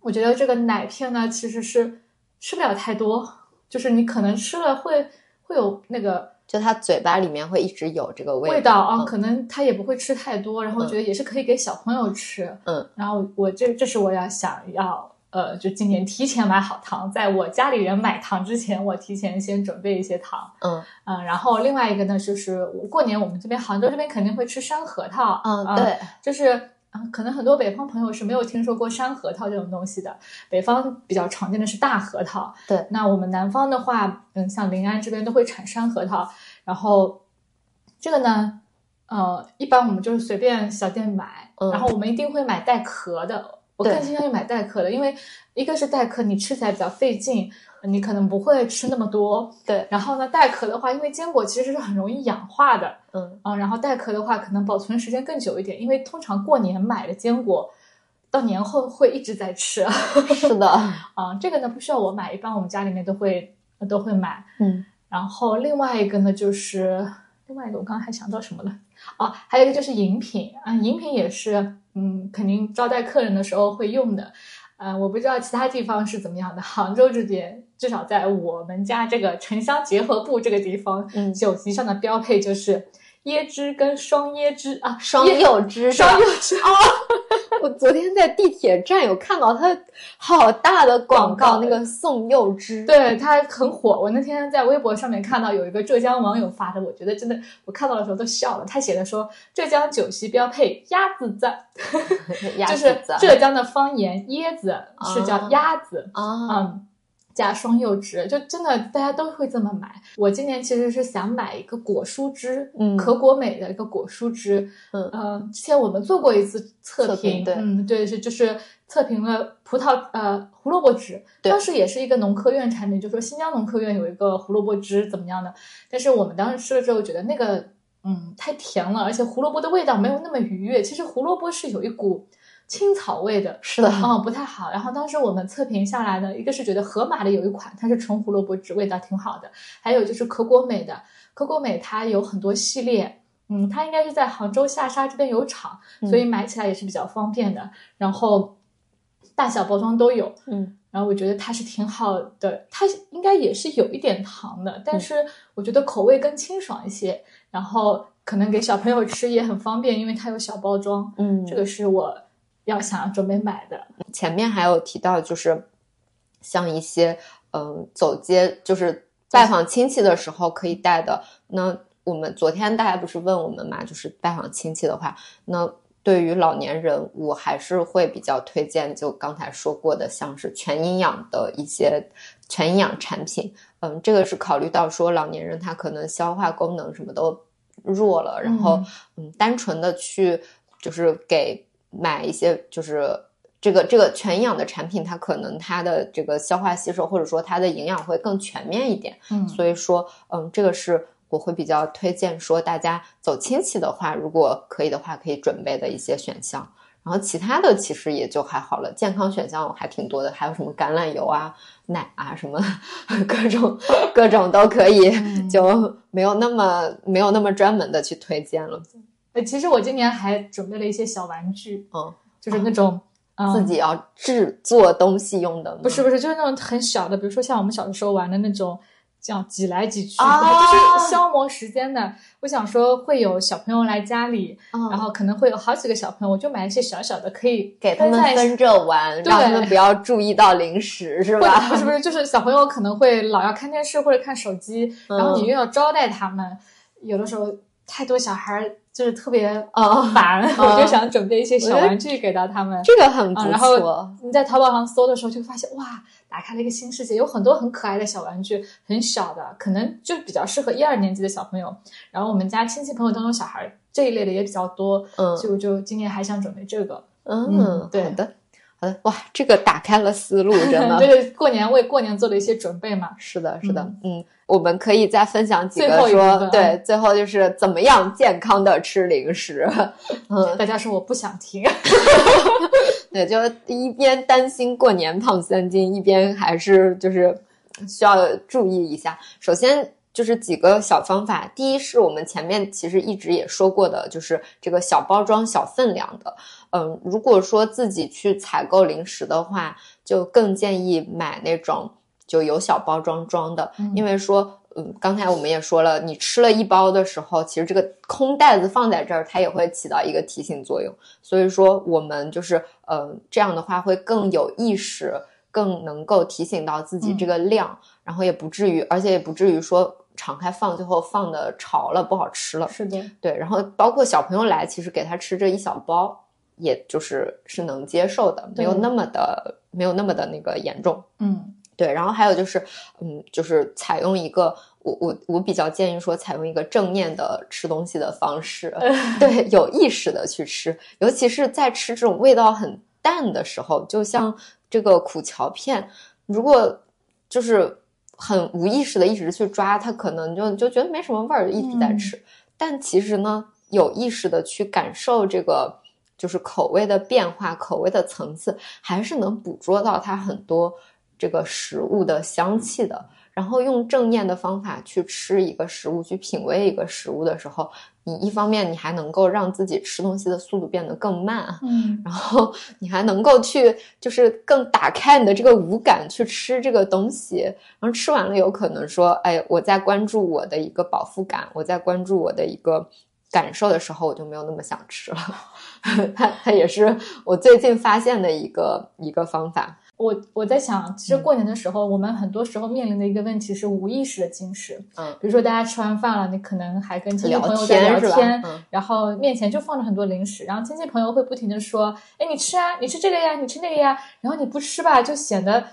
我觉得这个奶片呢，其实是吃不了太多，就是你可能吃了会会有那个就他嘴巴里面会一直有这个味道啊，嗯可能他也不会吃太多，然后我觉得也是可以给小朋友吃。嗯，然后我这这是我要想要呃，就今年提前买好糖，在我家里人买糖之前，我提前先准备一些糖。嗯嗯，然后另外一个呢，就是我过年我们这边杭州这边肯定会吃山核桃。嗯，啊对，就是。嗯，可能很多北方朋友是没有听说过山核桃这种东西的。北方比较常见的是大核桃，对那我们南方的话，嗯，像临安这边都会产山核桃，然后这个呢，呃，一般我们就是随便小店买，嗯然后我们一定会买带壳的。我更倾向于买带壳的，因为一个是带壳，你吃起来比较费劲，你可能不会吃那么多。对，然后呢，带壳的话，因为坚果其实是很容易氧化的，嗯啊，然后带壳的话，可能保存时间更久一点，因为通常过年买的坚果，到年后会一直在吃。是的，啊，这个呢不需要我买，一般我们家里面都会都会买。嗯然后另外一个呢就是另外一个，我刚刚还想到什么了？哦，还有一个就是饮品啊，饮品也是，嗯，肯定招待客人的时候会用的。呃，我不知道其他地方是怎么样的，杭州这边至少在我们家这个城乡结合部这个地方，嗯酒席上的标配就是椰汁跟双椰汁啊，双椰柚汁双柚汁哦，我 昨天在地铁站有看到他好大的广告，那个宋柚芝，对，他很火。我那天在微博上面看到有一个浙江网友发的，我觉得真的，我看到的时候都笑了。他写的说，浙江酒席标配鸭子赞，鸭就是浙江的方言，椰子是叫啊。鸭子，啊，嗯，加双柚汁，就真的大家都会这么买。我今年其实是想买一个果蔬汁，嗯可果美的一个果蔬汁，嗯呃，之前我们做过一次测测评对嗯，对，是就是测评了葡萄呃胡萝卜汁，当时也是一个农科院产品，就说新疆农科院有一个胡萝卜汁怎么样的，但是我们当时吃了之后觉得那个嗯太甜了，而且胡萝卜的味道没有那么愉悦。其实胡萝卜是有一股青草味的，是的，嗯，不太好。然后当时我们测评下来呢，一个是觉得盒马的有一款它是纯胡萝卜汁，味道挺好的，还有就是可果美的，可果美它有很多系列。嗯，它应该是在杭州下沙这边有厂，所以买起来也是比较方便的。然后大小包装都有，嗯然后我觉得它是挺好的，它应该也是有一点糖的，但是我觉得口味更清爽一些，然后可能给小朋友吃也很方便，因为它有小包装。嗯，这个是我要想准备买的。前面还有提到，就是像一些嗯走街，就是拜访亲戚的时候可以带的。那我们昨天大家不是问我们嘛，就是拜访亲戚的话，那对于老年人，我还是会比较推荐，就刚才说过的，像是全营养的一些全营养产品。嗯，这个是考虑到说老年人他可能消化功能什么都弱了，然后嗯，单纯的去就是给买一些就是这个这个全营养的产品，它可能它的这个消化吸收或者说它的营养会更全面一点。嗯所以说，嗯，这个是我会比较推荐说大家走亲戚的话，如果可以的话，可以准备的一些选项。然后其他的其实也就还好了，健康选项还挺多的，还有什么橄榄油啊、奶啊什么，各种各种都可以，嗯就没有那么没有那么专门的去推荐了。呃，其实我今年还准备了一些小玩具，嗯，就是那种嗯自己要制作东西用的？不是不是，就是那种很小的，比如说像我们小的时候玩的那种，这样挤来挤去，啊就是消磨时间的。我想说会有小朋友来家里，嗯，然后可能会有好几个小朋友，我就买一些小小的，可以给他们分着玩，对让他们不要注意到零食，是吧？不是不是，就是小朋友可能会老要看电视或者看手机，然后你又要招待他们，有的时候太多小孩儿就是特别啊烦，我就想准备一些小玩具给到他们。这个很不啊，然错后。你在淘宝上搜的时候，就发现哇，打开了一个新世界，有很多很可爱的小玩具，很小的，可能就比较适合一二年级的小朋友。然后我们家亲戚朋友当中小孩这一类的也比较多，嗯所以我就今年还想准备这个。嗯嗯，对好的，好的，哇，这个打开了思路，真的。就 是过年为过年做了一些准备嘛。是的，是的，嗯，我们可以再分享几个说，分对，最后就是怎么样健康的吃零食，嗯，大家说我不想听，对，就一边担心过年胖三斤，一边还是就是需要注意一下。首先就是几个小方法，第一是我们前面其实一直也说过的，就是这个小包装、小分量的。嗯，如果说自己去采购零食的话，就更建议买那种就有小包装装的，嗯因为说。嗯，刚才我们也说了，你吃了一包的时候，其实这个空袋子放在这儿，它也会起到一个提醒作用。所以说，我们就是呃这样的话会更有意识，更能够提醒到自己这个量，然后也不至于，而且也不至于说敞开放，最后放的潮了，不好吃了。是的，对，然后包括小朋友来，其实给他吃这一小包，也就是是能接受的，没有那么的没有那么的那个严重。嗯对，然后还有就是，嗯，就是采用一个我我我比较建议说，采用一个正念的吃东西的方式，对，有意识的去吃，尤其是在吃这种味道很淡的时候，就像这个苦荞片，如果就是很无意识的一直去抓，它可能就就觉得没什么味儿，一直在嗯吃。但其实呢，有意识的去感受这个就是口味的变化、口味的层次，还是能捕捉到它很多这个食物的香气的。然后用正念的方法去吃一个食物，去品味一个食物的时候，你一方面你还能够让自己吃东西的速度变得更慢，嗯 然后你还能够去就是更打开你的这个五感去吃这个东西，然后吃完了有可能说，哎，我在关注我的一个饱腹感，我在关注我的一个感受的时候，我就没有那么想吃了。它它也是我最近发现的一个一个方法。我我在想，其嗯实过年的时候，我们很多时候面临的一个问题是无意识的进食。嗯，比如说大家吃完饭了，你可能还跟亲戚朋友在聊天然后面前就放着很多零食，然后亲戚朋友会不停的说：“哎，你吃啊，你吃这个呀，你吃那个呀。”然后你不吃吧，就显得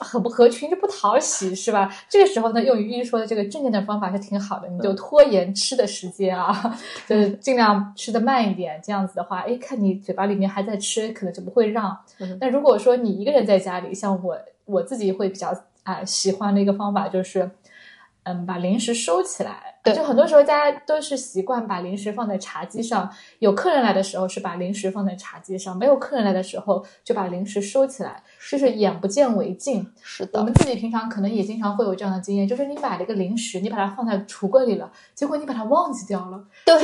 很不合群，就不讨喜，是吧？这个时候呢，用于一说的这个正念的方法是挺好的，你就拖延吃的时间啊，就是尽量吃的慢一点。这样子的话，哎，看你嘴巴里面还在吃，可能就不会让。嗯那如果说你一个人在家里，像我我自己会比较啊、喜欢的一个方法就是，嗯，把零食收起来。对就很多时候大家都是习惯把零食放在茶几上，有客人来的时候是把零食放在茶几上，没有客人来的时候就把零食收起来，就是眼不见为净。是的我们，自己平常可能也经常会有这样的经验，就是你买了一个零食，你把它放在橱柜里了，结果你把它忘记掉了。对，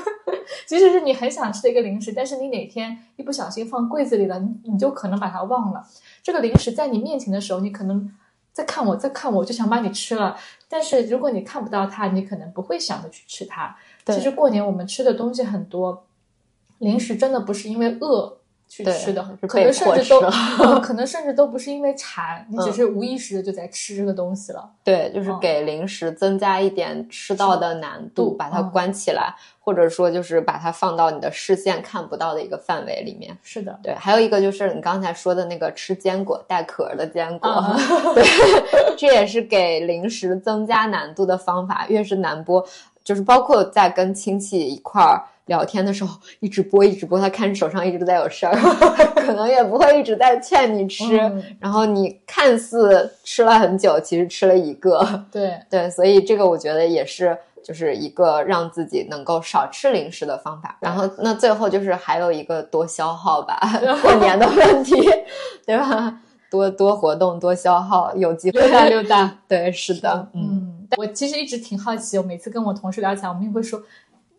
即使是你很想吃的一个零食，但是你哪天一不小心放柜子里了，你你就可能把它忘了。这个零食在你面前的时候，你可能在看我，在看我，就想把你吃了。但是如果你看不到它，你可能不会想着去吃它。其实过年我们吃的东西很多，零食真的不是因为饿去对吃的，可能甚至都可能甚至都不是因为馋，你只嗯是无意识的就在吃这个东西了。对，就是嗯给零食增加一点吃到的难度，把它嗯关起来，或者说就是把它放到你的视线看不到的一个范围里面。是的，对，还有一个就是你刚才说的那个吃坚果带壳儿的坚果，啊 对，这也是给零食增加难度的方法。越是难剥，就是包括在跟亲戚一块儿聊天的时候，一直播一直播，他看手上一直在有事儿，可能也不会一直在劝你吃。嗯然后你看似吃了很久，其实吃了一个。对，对，所以这个我觉得也是，就是一个让自己能够少吃零食的方法。然后那最后就是还有一个多消耗吧，过年的问题，对吧？多多活动，多消耗，有机会溜达溜达。对，是的，嗯，嗯，我其实一直挺好奇，我每次跟我同事聊起来，我们也会说，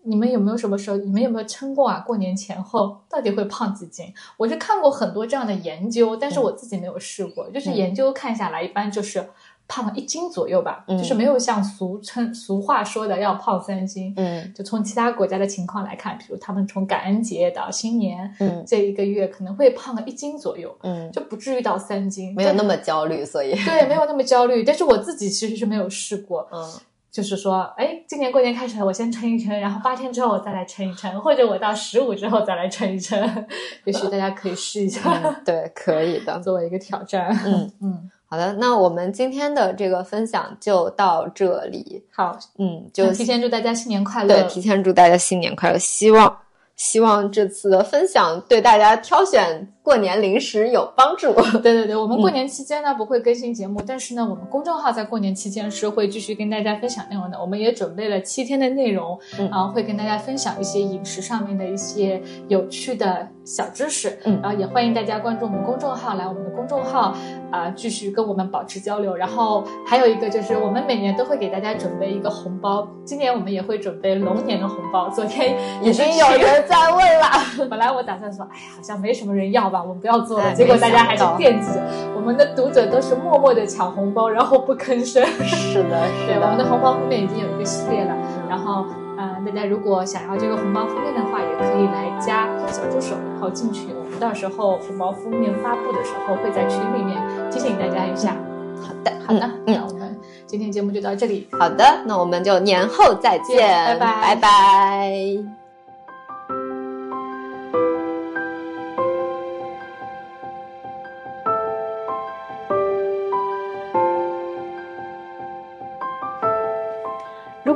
你们有没有什么时候，你们有没有称过啊？过年前后到底会胖几斤？我是看过很多这样的研究，但是我自己没有试过。就是研究看下来，一般就是胖了一斤左右吧，就是没有像俗称俗话说的要胖三斤。嗯就从其他国家的情况来看，比如他们从感恩节到新年，嗯这一个月可能会胖个一斤左右，嗯，就不至于到三斤，没有那么么焦虑，所以对，没有那么焦虑。但是我自己其实是没有试过，嗯就是说，哎，今年过年开始，我先称一称，然后八天之后我再来称一称，或者我到十五之后再来称一称，也许大家可以试一下，嗯，对，可以的。作为一个挑战。嗯嗯，好的，那我们今天的这个分享就到这里。好，嗯，就就提前祝大家新年快乐。对，提前祝大家新年快乐，希望希望这次的分享对大家挑选过年零食有帮助。对对对，我们过嗯年期间呢、不会更新节目，但是呢，我们公众号在过年期间是会继续跟大家分享内容的。我们也准备了七天的内容，嗯然后会跟大家分享一些饮食上面的一些有趣的小知识。嗯然后也欢迎大家关注我们公众号，来我们的公众号啊、继续跟我们保持交流。然后还有一个就是，我们每年都会给大家准备一个红包，今年我们也会准备龙年的红包。昨天已经有人在问了，本来我打算说，哎呀，好像没什么人要吧，我们不要做了。哎结果大家还是惦记着，我们的读者都是默默的抢红包，然后不吭声。是的，对，是我们的的，红包封面已经有一个系列了。然后，呃，大家如果想要这个红包封面的话，也可以来加小助手，然后进群。我们到时候红包封面发布的时候，会在群里面提醒大家一下。好的，好的，嗯那我们今天节目就到这里。好的，那我们就年后再见，见拜拜拜拜。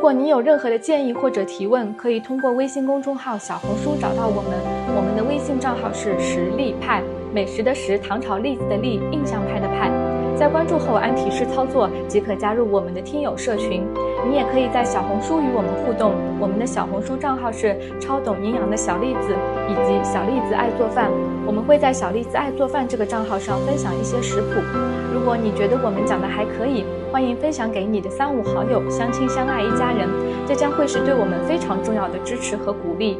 如果您有任何的建议或者提问，可以通过微信公众号、小红书找到我们。我们的微信账号是实力派，美食的食，唐朝栗子的栗，印象派的派。在关注后按提示操作，即可加入我们的听友社群。你也可以在小红书与我们互动，我们的小红书账号是超懂营养的小栗子以及小栗子爱做饭。我们会在小栗子爱做饭这个账号上分享一些食谱。如果你觉得我们讲的还可以，欢迎分享给你的三五好友，相亲相爱一家人，这将会是对我们非常重要的支持和鼓励。